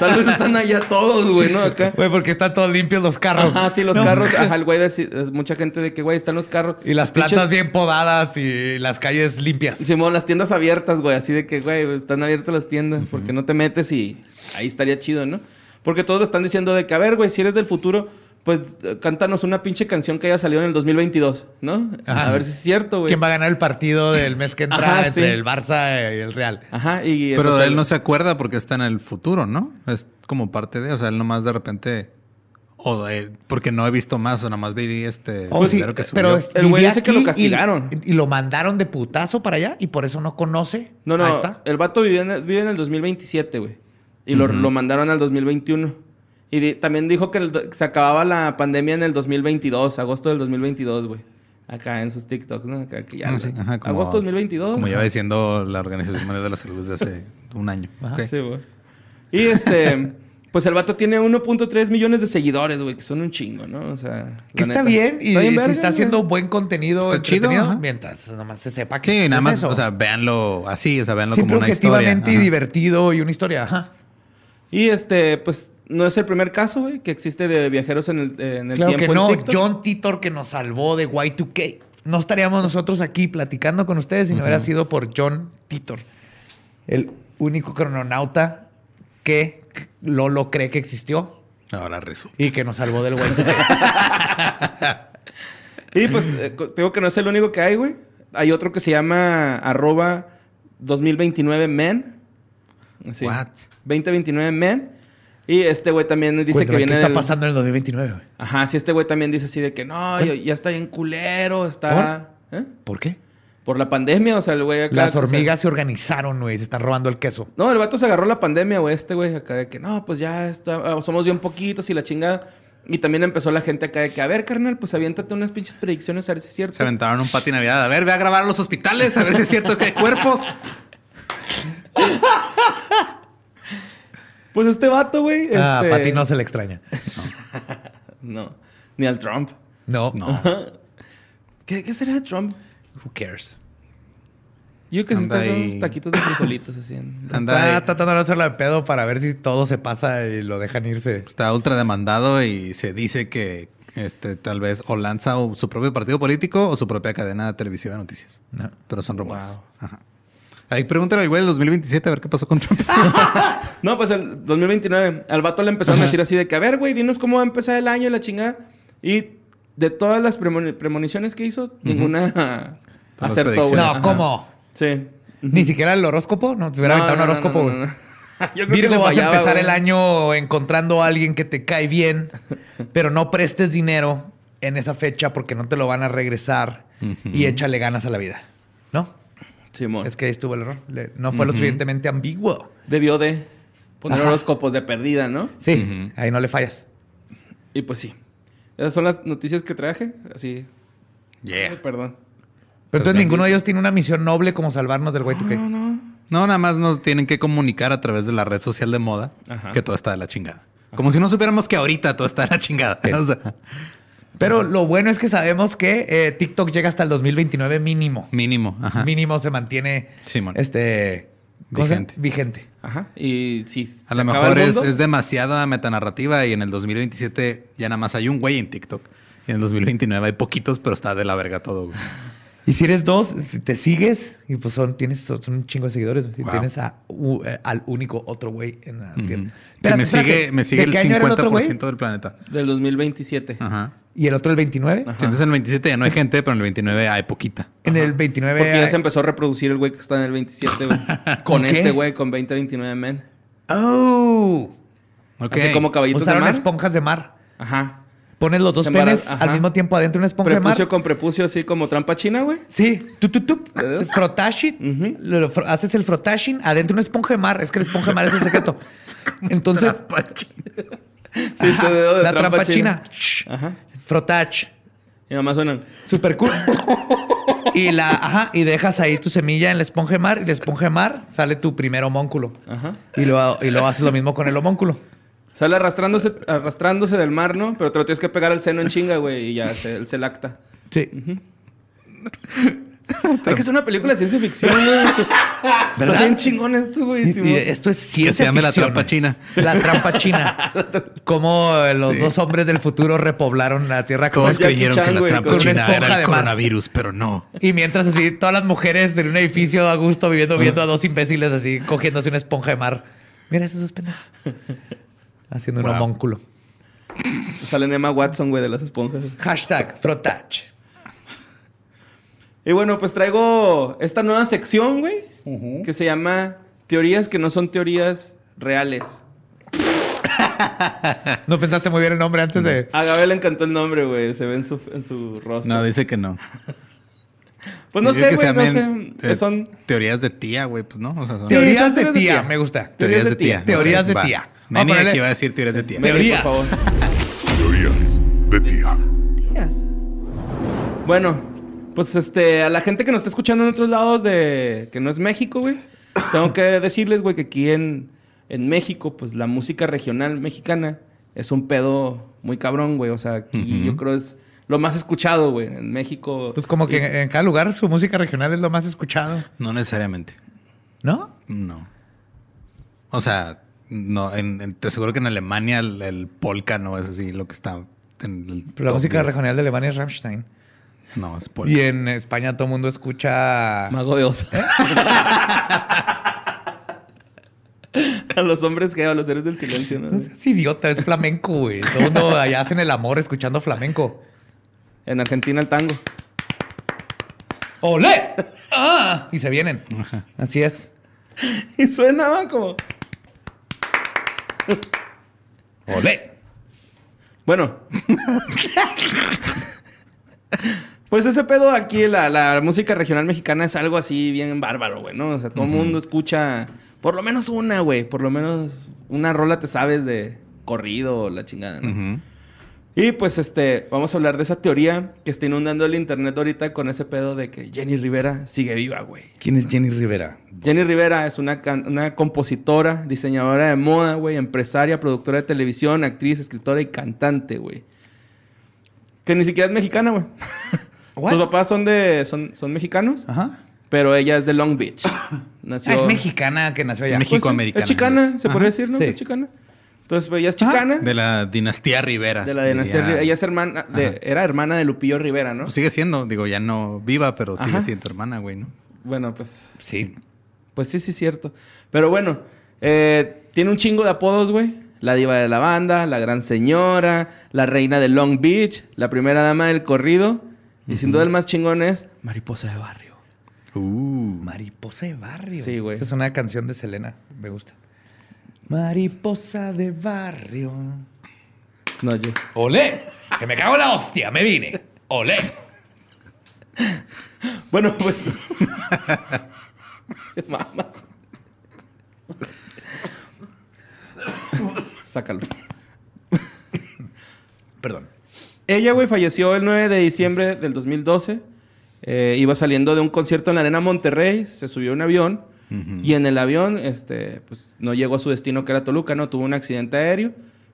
Tal vez están allá todos, güey, ¿no? Acá. Güey, porque están todos limpios los carros. Ajá, sí, los No. carros. Ajá, el güey, deci- eh, mucha gente de que, güey, están los carros. Y las Pinches- plantas bien podadas y las calles limpias. Simón, las tiendas abiertas, güey. Así de que, güey, están abiertas las tiendas. Porque no te metes y ahí estaría chido, ¿no? Porque todos están diciendo de que, a ver, güey, si eres del futuro, pues eh, cántanos una pinche canción que haya salido en el 2022, ¿no? Ajá. A ver si es cierto, güey. ¿Quién va a ganar el partido del mes que entra Ajá, entre sí. el Barça y el Real? Ajá, y... pero pues, él no se acuerda porque está en el futuro, ¿no? Es como parte de, o sea, él nomás de repente, o de- porque no he visto más, o nomás vi este Oh, sí, que subió. pero El güey dice que lo aquí y- castigaron. Y, lo mandaron de putazo para allá y por eso no conoce. No, Ahí no, está. el vato vive en el, vive en el 2027, güey. Y lo, lo mandaron al 2021. Y di- también dijo que se acababa la pandemia en el 2022, agosto del 2022, güey. Acá en sus TikToks, ¿no? Acá, que ya, Ah, sí, ajá, como- agosto 2022. Como lleva diciendo la Organización Mundial de la Salud desde hace un año. Ok. Sí, güey. Y este, *laughs* pues el vato tiene 1.3 millones de seguidores, güey, que son un chingo, ¿no? O sea, Que está neta. bien y Está bien si verga, está haciendo buen contenido Está chido, ajá. mientras nomás se sepa que Sí, es nada más, eso. o sea, véanlo así, o sea, véanlo como una historia. objetivamente y Ajá. divertido y una historia. Ajá. Y este, pues no es el primer caso, güey, que existe de viajeros en el, eh, en el Claro tiempo. que en no. John Titor que nos salvó de Y2K. No estaríamos nosotros aquí platicando con ustedes si no hubiera sido por John Titor. El único crononauta que Lolo cree que existió Ahora resulta. y que nos salvó del Y2K. *laughs* Y pues, eh, digo que no es el único que hay, güey. Hay otro que se llama arroba 2029men. Así. What? 2029men. Y este güey también dice Cuéntame, que viene ¿Qué está del- pasando en el 2029? güey? Ajá, sí, este güey también dice así de que no, ya, ya está bien culero, está... ¿Eh? ¿Por qué? Por la pandemia, o sea, el güey acá... Las o sea- hormigas se organizaron, güey. Se están robando el queso. No, el vato se agarró la pandemia, güey, este güey, acá de que no, pues ya está, ah, somos bien poquitos y la chingada. Y también empezó la gente acá de que, a ver, carnal, pues aviéntate unas pinches predicciones a ver si es cierto. Se aventaron un pati navidad. A ver, ve a grabar a los hospitales, a ver si es cierto que hay cuerpos. *laughs* Pues este vato, güey. Ah, este... para ti no se le extraña. No, *laughs* ni al Trump. No. No. *laughs* ¿Qué, qué será Trump? Who cares? Yo que se Anda está ahí. unos taquitos de frijolitos así. en- Anda Está ahí. tratando de hacerla de pedo para ver si todo se pasa y lo dejan irse. Está ultra demandado y se dice que este tal vez o lanza o su propio partido político o su propia cadena televisiva de noticias. No. Pero son rumores. Wow. Ajá. Ahí pregúntale al güey del 2027 a ver qué pasó con Trump. *laughs* No, pues el 2029. Al vato le empezaron a decir así de que, a ver, güey, dinos cómo va a empezar el año y la chingada. Y de todas las premoni- premoniciones que hizo, ninguna *laughs* acertó, güey. No. ¿cómo? Sí. Ni siquiera el horóscopo. No, te hubiera No, aventado un no, horóscopo, no, güey. no, no. *laughs* Yo creo que Virgo, vas a empezar güey. el año encontrando a alguien que te cae bien, pero no prestes dinero en esa fecha porque no te lo van a regresar y échale ganas a la vida. ¿No? Simón. Es que ahí estuvo el error. Le- no fue lo suficientemente ambiguo. Debió de poner Ajá. horóscopos de perdida, ¿no? Sí, ahí no le fallas. Y pues sí. Esas son las noticias que traje. Así. Yeah. Ay, perdón. Pero entonces ninguno de ellos tiene una misión noble como salvarnos del Y2K. No, no. No, nada más nos tienen que comunicar a través de la red social de moda Ajá. que todo está de la chingada. Como si no supiéramos que ahorita todo está de la chingada. Sí. *laughs* O sea, Pero lo bueno es que sabemos que eh, TikTok llega hasta el 2029 mínimo. mínimo. Ajá. Mínimo se mantiene Simón. este. Vigente. vigente. Ajá. Y si A lo mejor es, es demasiada metanarrativa y en el 2027 ya nada más hay un güey en TikTok. Y en el 2029 hay poquitos, pero está de la verga todo, güey. Y si eres dos, si te sigues y pues son, tienes, son un chingo de seguidores. Si Wow. tienes a- u- eh, al único otro güey en la tierra. Que Espérate, me sigue, me sigue ¿De el qué año era otro güey? 50% del planeta. Del 2027. Ajá. Y el otro el 29. Ajá. Entonces en el 27 ya no hay gente, pero en el 29 hay poquita. En el 29. Porque ya hay- se empezó a reproducir el güey que está en el 27, güey. *laughs* con qué? este güey, con 2029 men. Oh. Ok. Así como caballitos Usaron de mar. esponjas de mar. Ajá. Pones los dos penes ajá. al mismo tiempo adentro de una esponja de Prepucio mar. con prepucio, así como trampa china, güey. Sí, tú, tú, tú. Frotashi. Lo- lo haces el frotashing adentro de una esponja de mar. Es que la esponja de mar es el secreto. *laughs* *laughs* Entonces. *laughs* Sí, Ajá, dedo de la trampa, china. Ajá. Frotach. Y nada más suenan. Super cool. y la, ajá, y dejas ahí tu semilla en la esponja de mar y la esponja de mar sale tu primer homónculo. Ajá. Y luego, y luego haces lo mismo con el homónculo. Sale arrastrándose, arrastrándose del mar, ¿no? Pero te lo tienes que pegar al seno en chinga, güey. Y ya se, él se lacta. Sí. Hay que hacer una película de ciencia ficción, güey. Está bien chingón esto, güey. Y- y esto es ciencia Que se llame la ficción, trampa güey. china. La trampa china. *laughs* Cómo eh, los dos hombres del futuro repoblaron la Tierra con Todos Jackie creyeron Chan, que la güey, trampa una china esponja era de el mar. coronavirus, pero no. Y mientras así, todas las mujeres en un edificio a gusto viviendo, viendo a dos imbéciles así, cogiéndose una esponja de mar. Mira esos dos pendejos. Haciendo un Wow. homónculo. Sale Emma Watson, güey, de las esponjas. Hashtag frotach. Y bueno, pues traigo esta nueva sección, güey. Que se llama Teorías que no son teorías reales. *laughs* ¿No pensaste muy bien el nombre antes de...? A Gabriel le encantó el nombre, güey. Se ve en su, en su rostro. No, dice que no. *laughs* pues no Dice sé, güey. No sé. eh, Son... teorías de tía, güey, pues no. O sea, son Sí, Teorías son de tía. Me gusta. teorías de tía. Teorías de va. tía. Neni Vamos a ponerle- aquí iba a decir teorías de tía. Teorías. por favor. Teorías de tía. Bueno, pues este, a la gente que nos está escuchando en otros lados de que no es México, güey, *coughs* tengo que decirles, güey, que aquí en, en México, pues la música regional mexicana es un pedo muy cabrón, güey. O sea, aquí yo creo es lo más escuchado, güey. En México. Pues como que en cada lugar su música regional es lo más escuchado. No necesariamente. ¿No? No. O sea, no, en, en- te aseguro que en Alemania el, el polka no es así lo que está en el Pero la música 10. regional de Alemania es Rammstein. No, es polka. Y en España todo el mundo escucha... Mago de Oz. a los hombres que a los seres del silencio, ¿no? Es idiota, es flamenco, güey. Todo el mundo allá hacen el amor escuchando flamenco. En Argentina el tango. ¡Olé! ¡Ah! Y se vienen. Así es. Y suena como. *laughs* ¡Olé! Bueno. *laughs* pues ese pedo aquí, la, la música regional mexicana es algo así bien bárbaro, güey, ¿no? O sea, todo el mundo escucha por lo menos una, güey. Por lo menos una rola te sabes de corrido o la chingada, ¿no? Y pues este, vamos a hablar de esa teoría que está inundando el internet ahorita con ese pedo de que Jenny Rivera sigue viva, güey. ¿Quién es Jenny Rivera? Jenny Rivera es una, una compositora, diseñadora de moda, güey, empresaria, productora de televisión, actriz, escritora y cantante, güey. Que ni siquiera es mexicana, güey. *laughs* Sus papás son de son, son mexicanos, Ajá. pero ella es de Long Beach. *coughs* Nació Ah, es mexicana que nació allá. Es Pues sí, México-americana, Es chicana, se Ajá. podría decir, ¿no? Sí. Es chicana. Entonces, pues, ella es chicana. De la dinastía Rivera. De la dinastía. Rivera. Ella es hermana, de- era hermana de Lupillo Rivera, ¿no? Pues sigue siendo, digo, ya no viva, pero sigue Ajá. siendo hermana, güey, ¿no? Bueno, pues Sí. Pues sí, sí, cierto. Pero bueno, eh, tiene un chingo de apodos, güey. La diva de la banda, la gran señora, la reina de Long Beach, la primera dama del corrido. Y sin duda el más chingón es Mariposa de Barrio. Uh. Mariposa de barrio. Sí, güey. Esa es una canción de Selena. Me gusta. Mariposa de barrio. No, yo. ¡Olé! Que me cago en la hostia, me vine. ¡Olé! Bueno, pues. *laughs* Mamas. Sácalo. Perdón. Ella, güey, falleció el 9 de diciembre del 2012. Eh, iba saliendo de un concierto en la Arena Monterrey, se subió a un avión Y en el avión, este, pues no llegó a su destino que era Toluca, ¿no? Tuvo un accidente aéreo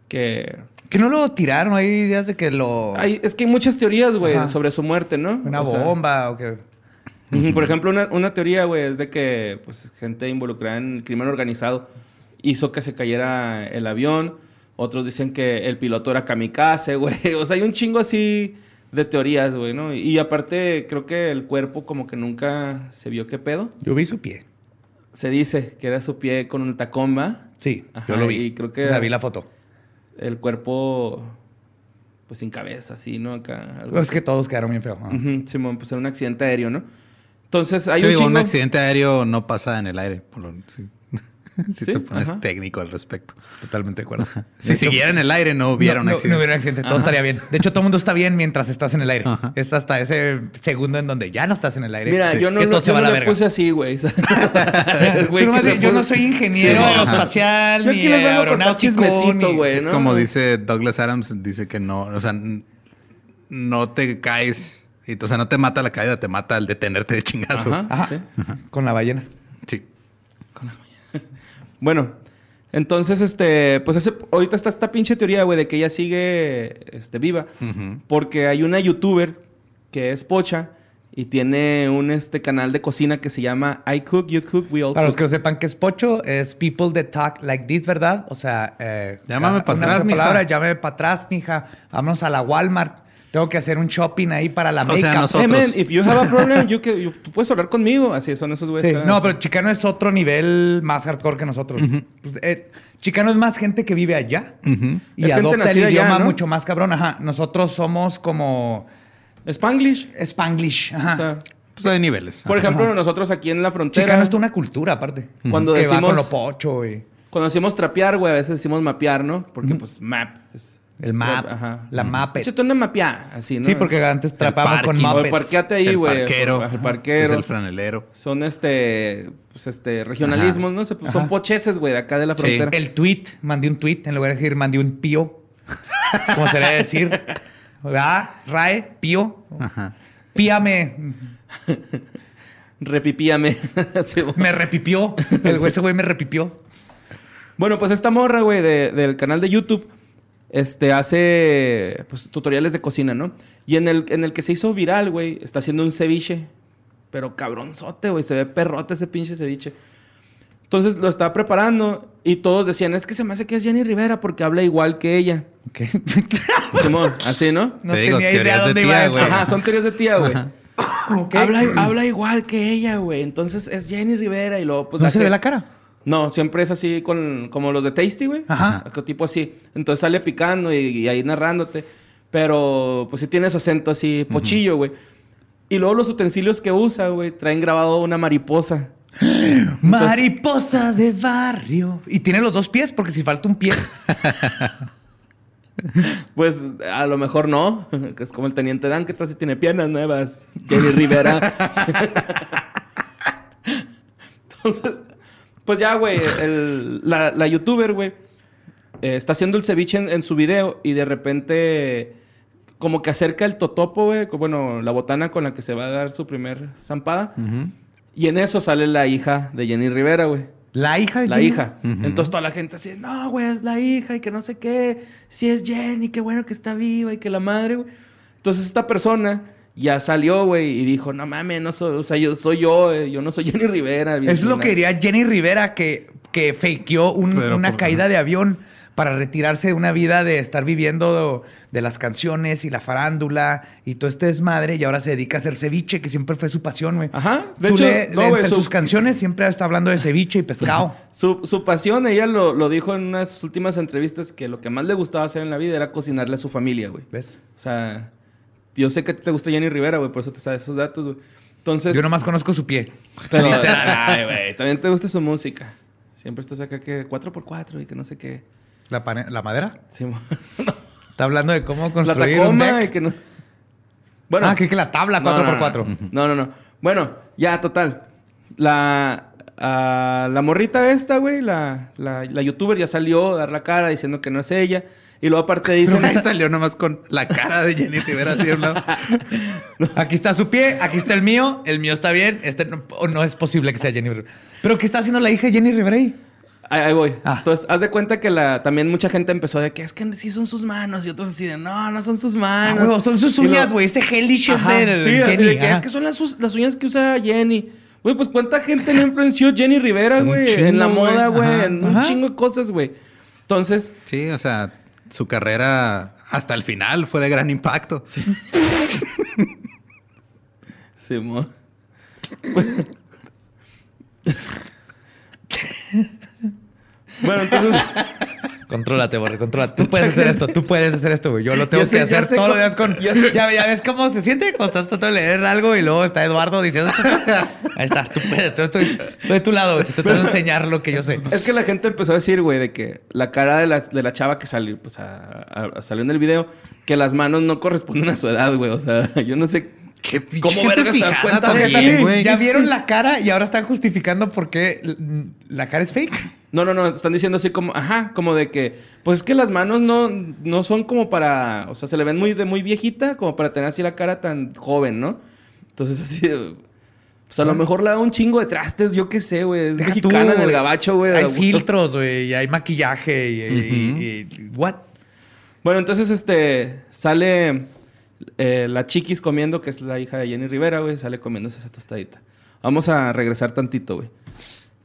que... Que no lo tiraron, hay ideas de que lo. Hay- es que hay muchas teorías, güey, Ajá. sobre su muerte, ¿no? una O sea, bomba o que. Por ejemplo, una, una teoría, güey, es de que pues, gente involucrada en el crimen organizado hizo que se cayera el avión. Otros dicen que el piloto era kamikaze, *laughs* güey. O sea, hay un chingo así de teorías, güey, ¿no? Y aparte, creo que el cuerpo como que nunca se vio qué pedo. Yo vi su pie. Se dice que era su pie con un tacón, ¿va? Sí, Ajá, yo lo vi. y creo que- O sea, vi la foto. El cuerpo, pues sin cabeza, así, ¿no? Acá. algo Es que todos quedaron bien feos. ajá. Ujú, Simón, pues era un accidente aéreo, ¿no? Entonces, hay Yo un digo, un accidente aéreo no pasa en el aire. Por lo, si *laughs* si Sí, te pones ajá. técnico al respecto. Totalmente de acuerdo. Si hecho, siguiera en el aire, no hubiera no, un no- accidente. No, hubiera un accidente. Todo estaría bien. De hecho, todo el mundo está bien mientras estás en el aire. Ajá. Es hasta ese segundo en donde ya no estás en el aire. Mira, Sí. yo no, que lo, se yo va a no la verga. puse así, güey. *laughs* Yo no soy ingeniero Sí, aeroespacial ni aeronáutico. güey. Es ¿no? como dice Douglas Adams, dice que no, o sea, no te caes, y, o sea, no te mata la caída, te mata el detenerte de chingazo. Ajá, Ajá. sí. Con la ballena. Bueno, entonces, este, pues ese, ahorita está esta pinche teoría, güey, de que ella sigue este, viva. Porque hay una youtuber que es pocha y tiene un este, canal de cocina que se llama I Cook, You Cook, We All Para los Cook. que no sepan qué es pocho, es people that talk like this, ¿verdad? O sea, eh, Llámame cada- pa' una atrás, sola mija. palabra, llámame para atrás, mija. Vámonos a la Walmart. Tengo que hacer un shopping ahí para la O sea, nosotros- Hey, man, if you have a problem, you can- you- tú puedes hablar conmigo. Así son esos güeyes. Sí, que No, así. pero Chicano es otro nivel más hardcore que nosotros. Pues, eh, Chicano es más gente que vive allá Ujú. y Es gente adopta el allá, idioma ¿no? mucho más cabrón. Ajá. Nosotros somos como Spanglish. Spanglish. Ajá. O sea, Pues hay niveles. por ejemplo, nosotros aquí en la frontera. Chicano es toda una cultura aparte. Cuando que va decimos- con lo pocho y Cuando decimos trapear, güey, a veces decimos mapear, ¿no? Porque, pues, map. Es, el map, Ajá. la map. Échate una mapear, así, ¿no? Sí, porque antes trapamos con Muppets. parqueate ahí, el güey. parquero, El que parquero. es el franelero. Son este, pues este, regionalismos, ¿no? Se- son pocheses, güey, de acá de la Sí. frontera. El tweet, mandé un tweet en lugar de decir mandé un pío. Es como se debe decir. ¿Verdad? *laughs* Rae, pío. Ajá. Píame. *laughs* Repipíame. *laughs* Sí. Me repipió. El güey, ese güey me repipió. bueno, pues esta morra, güey, de- del canal de YouTube, este, hace, pues, tutoriales de cocina, ¿no? Y en el, en el que se hizo viral, güey, está haciendo un ceviche. Pero cabronzote, güey, se ve perrote ese pinche ceviche. Entonces lo estaba preparando y todos decían, es que se me hace que es Jenny Rivera porque habla igual que ella. Ok. *laughs* Simón, así, ¿no? No Te digo, tenía idea teorías de dónde tía, iba güey. Ajá, son teorías de tía, güey. Ok. Habla, habla igual que ella, güey. Entonces es Jenny Rivera y luego pues ¿No se que- ve la cara? No, siempre es así con, como los de Tasty, güey. Ajá. Tipo así. Entonces sale picando y, y ahí narrándote. Pero pues sí tiene su acento así pochillo, güey. Y luego los utensilios que usa, güey, traen grabado una mariposa. *gasps* Mariposa de barrio. Y tiene los dos pies, porque si falta un pie. *laughs* Pues a lo mejor no, que es como el teniente Dan, que sí tiene piernas nuevas. Jenny Rivera. *laughs* *laughs* Entonces, pues ya, güey, el- la, la youtuber, güey, eh, está haciendo el ceviche en, en su video y de repente como que acerca el totopo, güey, bueno, la botana con la que se va a dar su primer zampada. Y en eso sale la hija de Jenny Rivera, güey. La hija de La Jenny. hija. Entonces toda la gente así, no, güey, es la hija y que no sé qué. Si es Jenny, qué bueno que está viva y que la madre, güey. Entonces esta persona ya salió, güey, y dijo, no mames, no soy, o sea, yo soy yo, eh, yo no soy *laughs* Jenny Rivera. Es lo que diría Jenny Rivera, que, que fakeó un- una caída de avión para retirarse de una vida de estar viviendo de las canciones y la farándula y todo este desmadre. Y ahora se dedica a hacer ceviche, que siempre fue su pasión, güey. Ajá. De Tú hecho, le- no, le- güey, entre su- sus canciones siempre está hablando de ceviche y pescado. *laughs* Su, su pasión, ella lo, lo dijo en una de sus últimas entrevistas, que lo que más le gustaba hacer en la vida era cocinarle a su familia, güey. ¿Ves? O sea, yo sé que te gusta Jenny Rivera, güey, por eso te sabes esos datos, güey. Entonces... Yo nomás conozco su pie. *laughs* Pero, ay, güey, también te gusta su música. Siempre estás acá que 4x4 y que no sé qué. ¿La, la madera? Sí, mo- *laughs* Está hablando de cómo la construir un Tacoma deck. y que no. Bueno. ah, que, que la tabla no, no, 4x4. No, no, no. Bueno, ya, total. La, ah, la morrita esta, güey, la, la, la youtuber ya salió a dar la cara diciendo que no es ella. Y luego aparte dicen... Ahí salió nomás con la cara de Jenny Rivera así un lado. *laughs* Aquí está su pie, aquí está el mío, el mío está bien, este no, o no es posible que sea Jenny Rivera. Pero ¿qué está haciendo la hija de Jenny Rivera ahí? Ahí, ahí voy. Ah. Entonces, haz de cuenta que la, también mucha gente empezó de que es que sí son sus manos y otros así de no, no son sus Ah, manos. son sus uñas, güey. Ese hellish es del sí, así de que es que son las, las uñas que usa Jenny. Güey, pues cuánta gente le influenció Jenny Rivera, güey. En la moda, güey. En un chingo de cosas, güey. Entonces, Sí, o sea, su carrera hasta el final fue de gran impacto. *laughs* Simón. bueno, entonces. *laughs* Contrólate, Borre, contrólate. Tú *laughs* puedes hacer esto, tú puedes hacer esto, güey. Yo lo tengo Ya que hacer todos los días con. ya- Ya, ves cómo se siente cuando estás tratando de leer algo y luego está Eduardo diciendo. Ahí está, tú puedes. Yo estoy, estoy de tu lado, güey. Te estoy tratando de enseñar lo que yo sé. Es que la gente empezó a decir, güey, de que la cara de la, de la chava que salió, pues, a- a- salió en el video, que las manos no corresponden a su edad, güey. O sea, *laughs* yo no sé Qué cómo vergas te das cuenta de también, eso. güey. ya vieron sí. la cara y ahora están justificando por qué la cara es fake. No, no, no, están diciendo así como, ajá, como de que, pues es que las manos no, no son como para, o sea, se le ven muy de muy viejita, como para tener así la cara tan joven, ¿no? Entonces *laughs* así, de- pues a lo mejor le da un chingo de trastes, yo qué sé, güey, es Deja tú, mexicana en el gabacho, güey. Hay de- filtros, güey, y hay maquillaje y, y- y- what? Bueno, entonces este sale eh, la chiquis comiendo, que es la hija de Jenny Rivera, güey, sale comiéndose esa tostadita. Vamos a regresar tantito, güey.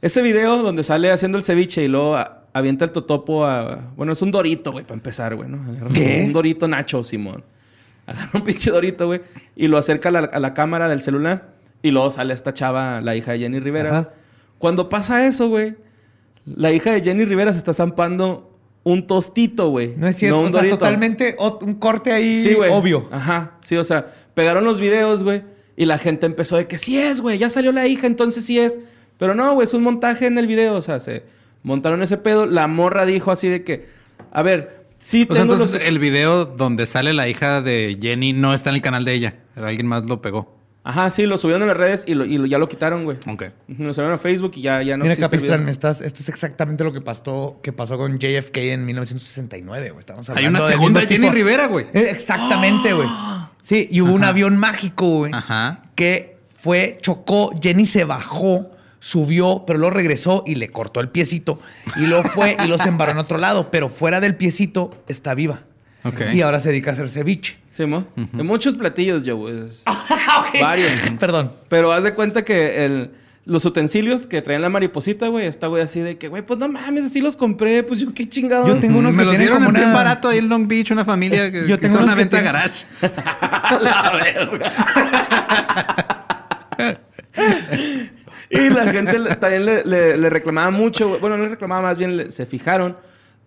Ese video donde sale haciendo el ceviche y luego a- avienta el totopo a... Bueno, es un dorito, güey, para empezar, güey, ¿no? Agarra ¿Qué? Un dorito nacho, Simón. Agarra un pinche dorito, güey, y lo acerca a la, a la cámara del celular. Y luego sale esta chava, la hija de Jenny Rivera. Ajá. Cuando pasa eso, güey, la hija de Jenny Rivera se está zampando un tostito, güey. No es cierto, un o sea, dorito. totalmente ot- un corte ahí Sí, obvio. Ajá. Sí, o sea, pegaron los videos, güey. Y la gente empezó de que sí es, güey. Ya salió la hija, entonces sí es. Pero no, güey, es un montaje en el video. O sea, se montaron ese pedo. La morra dijo así de que, a ver, sí O sea, tengo entonces los... el video donde sale la hija de Jenny no está en el canal de ella. Alguien más lo pegó. Ajá, sí, lo subieron en las redes y, lo, y lo- ya lo quitaron, güey. Ok. Lo subieron a Facebook y ya, ya no Mira, Capistrán, estás, esto es exactamente lo que pasó, que pasó con JFK en 1969, güey. Estamos Hay hablando una del segunda mismo Jenny tipo- Rivera, güey. Eh, Exactamente, güey. Sí, y hubo un avión mágico, güey. Ajá. Que fue, chocó, Jenny se bajó, subió, pero luego regresó y le cortó el piecito. Y luego fue y los *laughs* embarró en otro lado. Pero fuera del piecito está viva. Ok. Y ahora se dedica a hacer ceviche. Sí, mo. Muchos platillos, yo, güey. *laughs* Ok. Varios. Perdón. Pero haz de cuenta que el, los utensilios que traían la mariposita, güey, está, güey, así de que, güey, pues no mames, así los compré, pues yo qué chingado. Yo tengo unos Me que los tienen dieron como en bien una- barato ahí en Long Beach, una familia que, Yo que tengo hizo unos una venta de tienen- garage. la *laughs* verga. *laughs* y la gente también le, le- le reclamaba mucho, güey. bueno, no le reclamaba, más bien le- se fijaron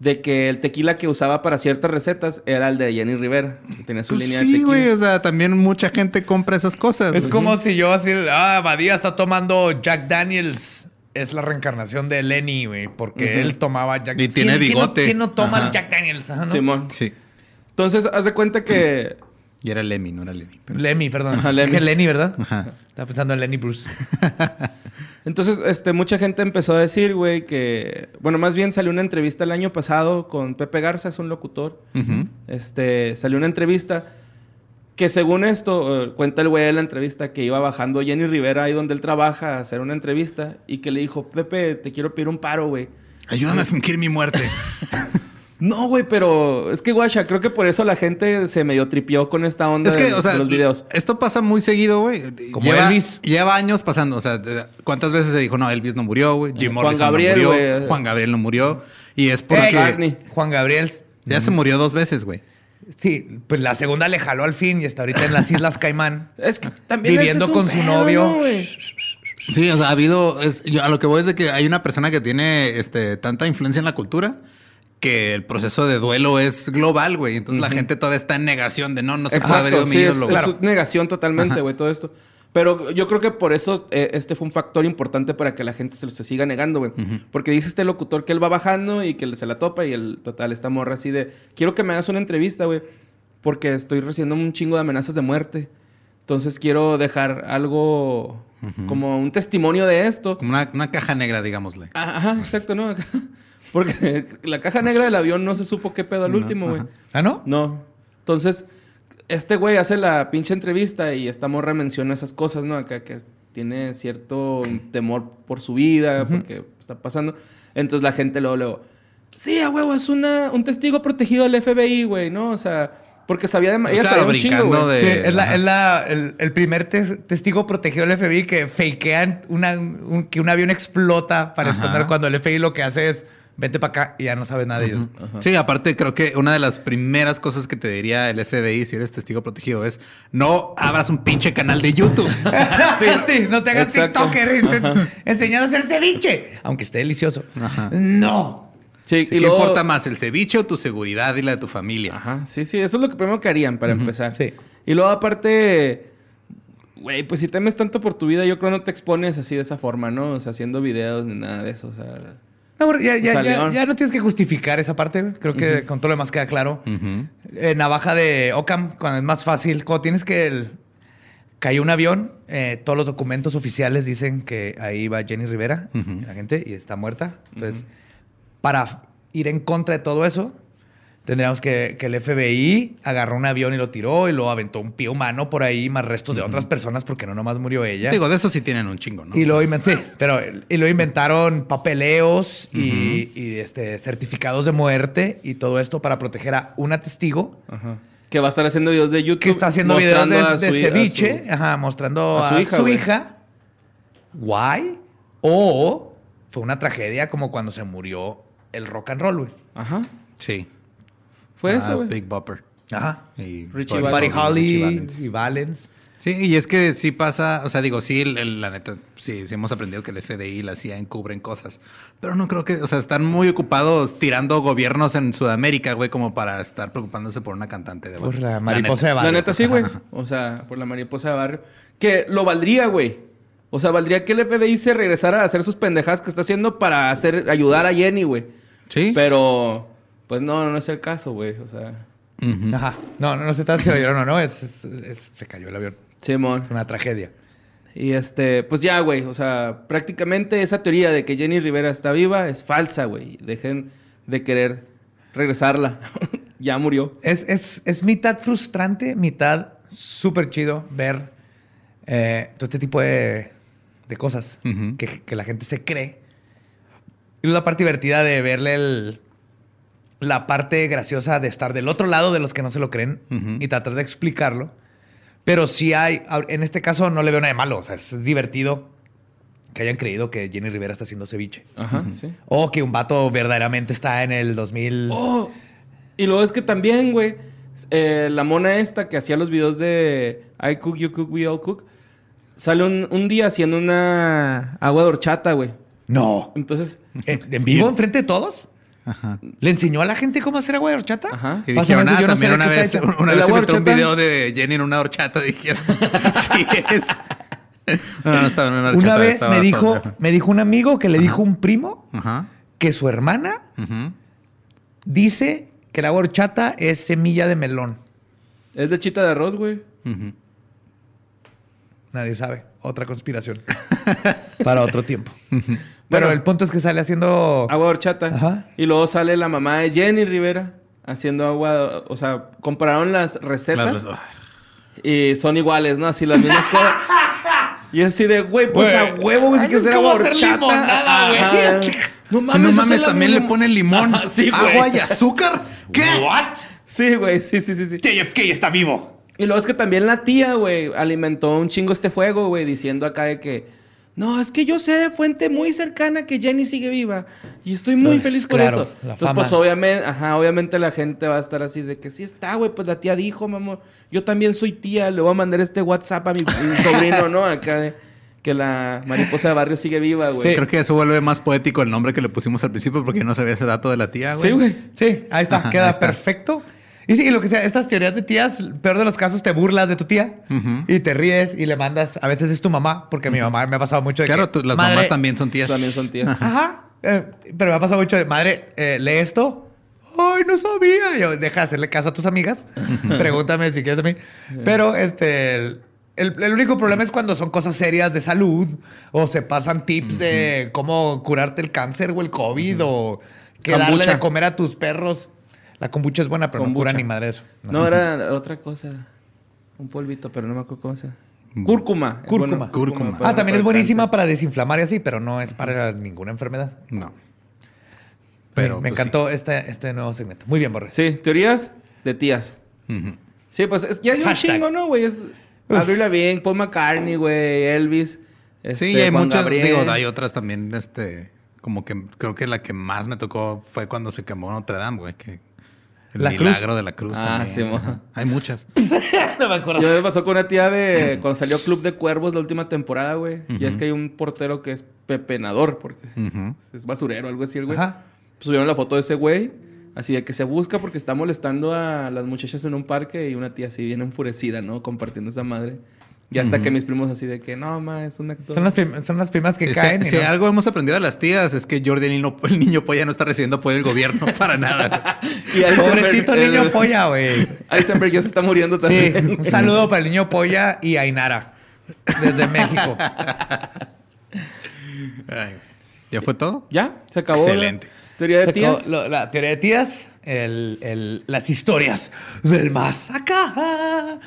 de que el tequila que usaba para ciertas recetas era el de Jenny Rivera, que tenía su Pues línea de sí, tequila. güey. O sea, también mucha gente compra esas cosas. Es como si yo así, ah, Badía está tomando Jack Daniels. Es la reencarnación de Lenny, güey, porque él tomaba Jack Y tiene ¿Quién- quién no- bigote. ¿Quién no, toma Ajá. el Jack Daniels? Ajá, ¿no? Simón. Sí. Entonces, haz de cuenta que... Y era Lemmy, no era Lenny. pero sí. Lemmy, perdón. Ajá, Lemmy. Dije Lenny, ¿verdad? Ajá. Estaba pensando en Lenny Bruce. *laughs* Entonces, este, mucha gente empezó a decir, güey, que... Bueno, más bien salió una entrevista el año pasado con Pepe Garza, es un locutor. Este, salió una entrevista que según esto, eh, cuenta el güey de la entrevista que iba bajando Jenny Rivera ahí donde él trabaja a hacer una entrevista y que le dijo, Pepe, te quiero pedir un paro, güey. Ayúdame a fingir mi muerte. *laughs* No, güey, pero es que, guacha, creo que por eso la gente se medio tripió con esta onda es que, de, o sea, de los videos. esto pasa muy seguido, güey. Como lleva, Elvis. Lleva años pasando. O sea, ¿cuántas veces se dijo, no, Elvis no murió, güey? Jim Juan Morrison Gabriel, no murió. Juan Gabriel no murió. Y es porque Ey, McCartney. Juan Gabriel. ya se murió dos veces, güey. Sí, pues la segunda le jaló al fin y está ahorita en las Islas Caimán. *laughs* Es que también Viviendo ese es un con su novio. Sí, o sea, ha habido. es- yo a lo que voy es de que hay una persona que tiene este, tanta influencia en la cultura que el proceso de duelo es global, güey. Entonces la gente todavía está en negación de no, no se puede haber ido mi sí, es, ídolo, es negación totalmente, güey, todo esto. Pero yo creo que por eso eh, este fue un factor importante para que la gente se, se siga negando, güey. Porque dice este locutor que él va bajando y que se la topa y el total, esta morra así de, quiero que me hagas una entrevista, güey, porque estoy recibiendo un chingo de amenazas de muerte. Entonces quiero dejar algo como un testimonio de esto. Como una, una caja negra, digámosle. Ajá, exacto, ¿no? *laughs* Porque *laughs* la caja negra del avión no se supo qué pedo al último, güey. ¿Ah, no? No. Entonces, este güey hace la pinche entrevista y esta morra menciona esas cosas, ¿no? Acá que tiene cierto temor por su vida, porque está pasando. Entonces la gente luego, luego, sí, a huevo, es una, un testigo protegido del FBI, güey, ¿no? O sea, porque sabía de... Ella Claro, sabía un chingo, güey. de- Sí, es, la- es la- el, el primer tes- testigo protegido del FBI que fakean una- un- que un avión explota para Ajá. esconder cuando el FBI lo que hace es vente para acá y ya no sabes nada de ellos. Sí, aparte creo que una de las primeras cosas que te diría el FBI si eres testigo protegido es no abras un pinche canal de YouTube. *laughs* sí, sí, no te hagas Exacto. TikToker este, enseñando a hacer ceviche, aunque esté delicioso. No. Sí, ¿Qué y luego... importa más, el ceviche o tu seguridad y la de tu familia? Ajá, sí, sí, eso es lo que primero que harían para empezar. sí. Y luego aparte, güey, pues si temes tanto por tu vida, yo creo que no te expones así de esa forma, ¿no? O sea, haciendo videos ni nada de eso, o sea... No, ya, no tienes que justificar esa parte. Creo que con todo lo demás queda claro. Eh, navaja de Ocam, cuando es más fácil. Cuando tienes que... el- cayó un avión, eh, todos los documentos oficiales dicen que ahí va Jenny Rivera, la gente, y está muerta. Entonces, para ir en contra de todo eso, tendríamos que, que el FBI agarró un avión y lo tiró y luego aventó un pie humano por ahí, más restos de otras personas, porque no nomás murió ella. Digo, de eso sí tienen un chingo, ¿no? Y lo sí, pero y lo inventaron papeleos y, y, este, certificados de muerte y todo esto para proteger a una testigo Ajá. Que va a estar haciendo videos de YouTube. que está haciendo videos de, a su a ceviche, su- ajá, mostrando a a su su hija, hija. güey. Guay. O fue una tragedia como cuando se murió el rock and roll, güey. Ajá. Sí. Fue Ah, eso, güey. Big Bopper. Ajá. Y Richie Buddy. Holly y Valens. Sí, y es que sí pasa, o sea, digo, sí, el- el- la neta, sí, sí hemos aprendido que el FBI y la CIA encubren cosas, pero no creo que, o sea, están muy ocupados tirando gobiernos en Sudamérica, güey, como para estar preocupándose por una cantante de Por barrio. la mariposa de La barrio. neta sí, güey. O sea, por la mariposa de barrio. Que lo valdría, güey. O sea, valdría que el FBI se regresara a hacer sus pendejadas que está haciendo para hacer, ayudar a Jenny, güey. Sí. Pero, pues no, no es el caso, güey. O sea. Ajá. No, no, no se trata de si lo vieron o no, es, es- es- se cayó el avión. Simón. Es una tragedia. Y este, pues ya, güey. O sea, prácticamente esa teoría de que Jenny Rivera está viva es falsa, güey. Dejen de querer regresarla. *laughs* ya murió. Es, es, es mitad frustrante, mitad súper chido ver eh, todo este tipo de, de cosas que, que la gente se cree. Y la parte divertida de verle el- la parte graciosa de estar del otro lado de los que no se lo creen y tratar de explicarlo. Pero sí hay, en este caso no le veo nada de malo. O sea, es divertido que hayan creído que Jenny Rivera está haciendo ceviche. Ajá, sí. O que un vato verdaderamente está en el 2000. Oh, y luego es que también, güey, eh, la mona esta que hacía los videos de I cook, you cook, we all cook, sale un, un día haciendo una agua de horchata, güey. No. Entonces, ¿En, en vivo, *laughs* enfrente de todos? Ajá. ¿Le enseñó a la gente cómo hacer agua de horchata? Ajá. Y dijeron, ah, yo no también de una vez, una ¿El vez se metió un video de Jenny en una horchata, *laughs* dijeron. sí es. No, no estaba en una horchata. Una vez me dijo, me dijo un amigo que le dijo un primo Ajá. que su hermana dice que el agua de horchata es semilla de melón. es lechita de arroz, güey. Nadie sabe. Otra conspiración. *laughs* Para otro tiempo. Pero el punto es que sale haciendo... Agua de horchata. Ajá. Y luego sale la mamá de Jenny Rivera haciendo agua, o sea, compararon las recetas Las- y son iguales, ¿no? Así las mismas cosas. *laughs* Y es así de, güey, pues Güey. a huevo, güey, si quieres es hacer agua horchata. limonada, güey. No Si no mames, mames, también le ponen limón, Ajá, sí, güey. agua y azúcar. ¿Qué? ¿What? Sí, güey, sí, sí, sí, sí. JFK está vivo. Y luego es que también la tía, güey, alimentó un chingo este fuego, güey, diciendo acá de que, no, es que yo sé de fuente muy cercana que Jenny sigue viva y estoy muy Pues, feliz por claro, eso. la Entonces, fama. pues obviamente, ajá, obviamente la gente va a estar así de que sí está, güey, pues la tía dijo, mamá, yo también soy tía, le voy a mandar este WhatsApp a mi, mi *laughs* sobrino, ¿no? Acá de que la mariposa de barrio sigue viva, güey. Creo que eso vuelve más poético el nombre que le pusimos al principio porque yo no sabía ese dato de la tía, güey. Sí, güey. Sí, ahí está, Ajá, queda ahí está. perfecto. Y sí, lo que sea, estas teorías de tías, peor de los casos, te burlas de tu tía Ujú. y te ríes y le mandas. A veces es tu mamá, porque mi mamá me ha pasado mucho de Claro, que, tú- las "Madre, mamás también son tías. También son tías. Ajá. eh, pero me ha pasado mucho de madre, eh, lee esto. Ay, no sabía. Yo, deja de hacerle caso a tus amigas. Pregúntame si quieres a mí. Pero este. El, el- el único problema es cuando son cosas serias de salud o se pasan tips de cómo curarte el cáncer o el COVID o que darle de comer a tus perros. La kombucha es buena, pero no Kombucha. cura ni madre eso. No, era otra cosa. Un polvito, pero no me acuerdo cómo se llama. Cúrcuma. Cúrcuma. bueno, Cúrcuma. Ah, también es buenísima cáncer. para desinflamar y así, pero no es para ninguna enfermedad. No. Pero, me pues, encantó este, este nuevo segmento. Muy bien, Borre. Sí, teorías de tías. Sí, pues es- ya hay un Hashtag. chingo, ¿no, güey? Es Avril Lavigne, Paul McCartney, güey, Elvis. este, sí, y hay Juan muchas, Gabriel. digo, hay otras también, este, como que creo que la que más me tocó fue cuando se quemó Notre Dame, güey, que el La milagro cruz. de la cruz Ah, también. sí, mo. Hay muchas. *laughs* no me acuerdo. Yo me pasó con una tía de cuando salió Club de Cuervos la última temporada, güey. Y es que hay un portero que es pepenador, porque Ujú. es basurero, algo así, el güey. Ajá. Pues subieron la foto de ese güey, así de que se busca porque está molestando a las muchachas en un parque y una tía así bien enfurecida, ¿no? Compartiendo esa madre. Y hasta que mis primos así de que, no, ma, es un actor. Son las, prim- son las primas que caen. si no- algo hemos aprendido de las tías es que Jordi, el niño, el niño polla, no está recibiendo apoyo del gobierno *laughs* para nada. Y Pobrecito el- niño polla, güey. *laughs* Eisenberg ya se está muriendo Sí, también. un saludo para el niño polla y Ainara. Desde México. Ay, ¿Ya fue todo? ¿Ya? ¿Se acabó? Excelente. la Teoría de Se tías. lo- la teoría de tías, el- el- las historias del más acá.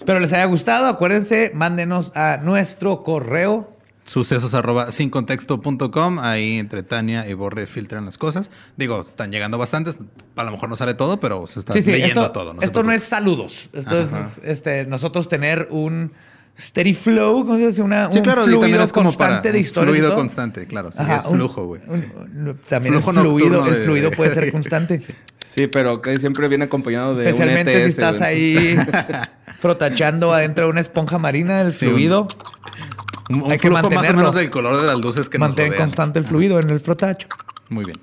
Espero les haya gustado. Acuérdense, mándenos a nuestro correo. Sucesos arroba sincontexto.com. Ahí entre Tania y Borre filtran las cosas. Digo, están llegando bastantes. A lo mejor no sale todo, pero se está Sí, sí, leyendo esto, todo. esto no es saludos. Esto es este, nosotros tener un steady flow, ¿cómo se dice? Una, Sí, un claro, y fluido también es como constante para de y fluido constante, claro. Sí, Ajá, es flujo, güey. sí. también Flujo el fluido, el de- fluido puede *laughs* ser constante. Sí, pero que siempre viene acompañado de Especialmente un si ETS, estás güey. ahí *laughs* frotachando adentro de una esponja marina, el fluido. Un, un Hay que flujo más o mantenerlo. menos del color de las luces que nos Mantén rodean. constante el fluido en el frotacho. Muy bien.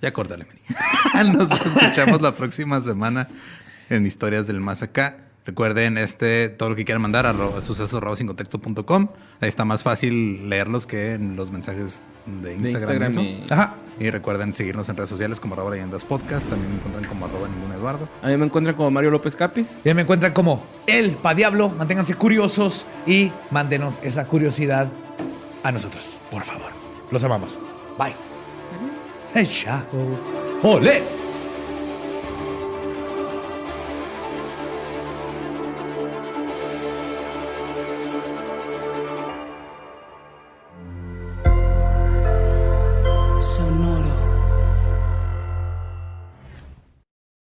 Ya córtale, Meni. *laughs* Nos escuchamos la próxima semana en Historias del Más Acá. Recuerden este, todo lo que quieran mandar a sucesos.com. Ahí está más fácil leerlos que en los mensajes de De Instagram. Y y... Ajá. Y recuerden seguirnos en redes sociales como arroba leyendas podcast. También me encuentran como arroba ningún Eduardo. A mí me encuentran como Mario López Capi. Ya me encuentran como el pa diablo. Manténganse curiosos y mándenos esa curiosidad a nosotros, por favor. Los amamos. Bye. Chao. Ole.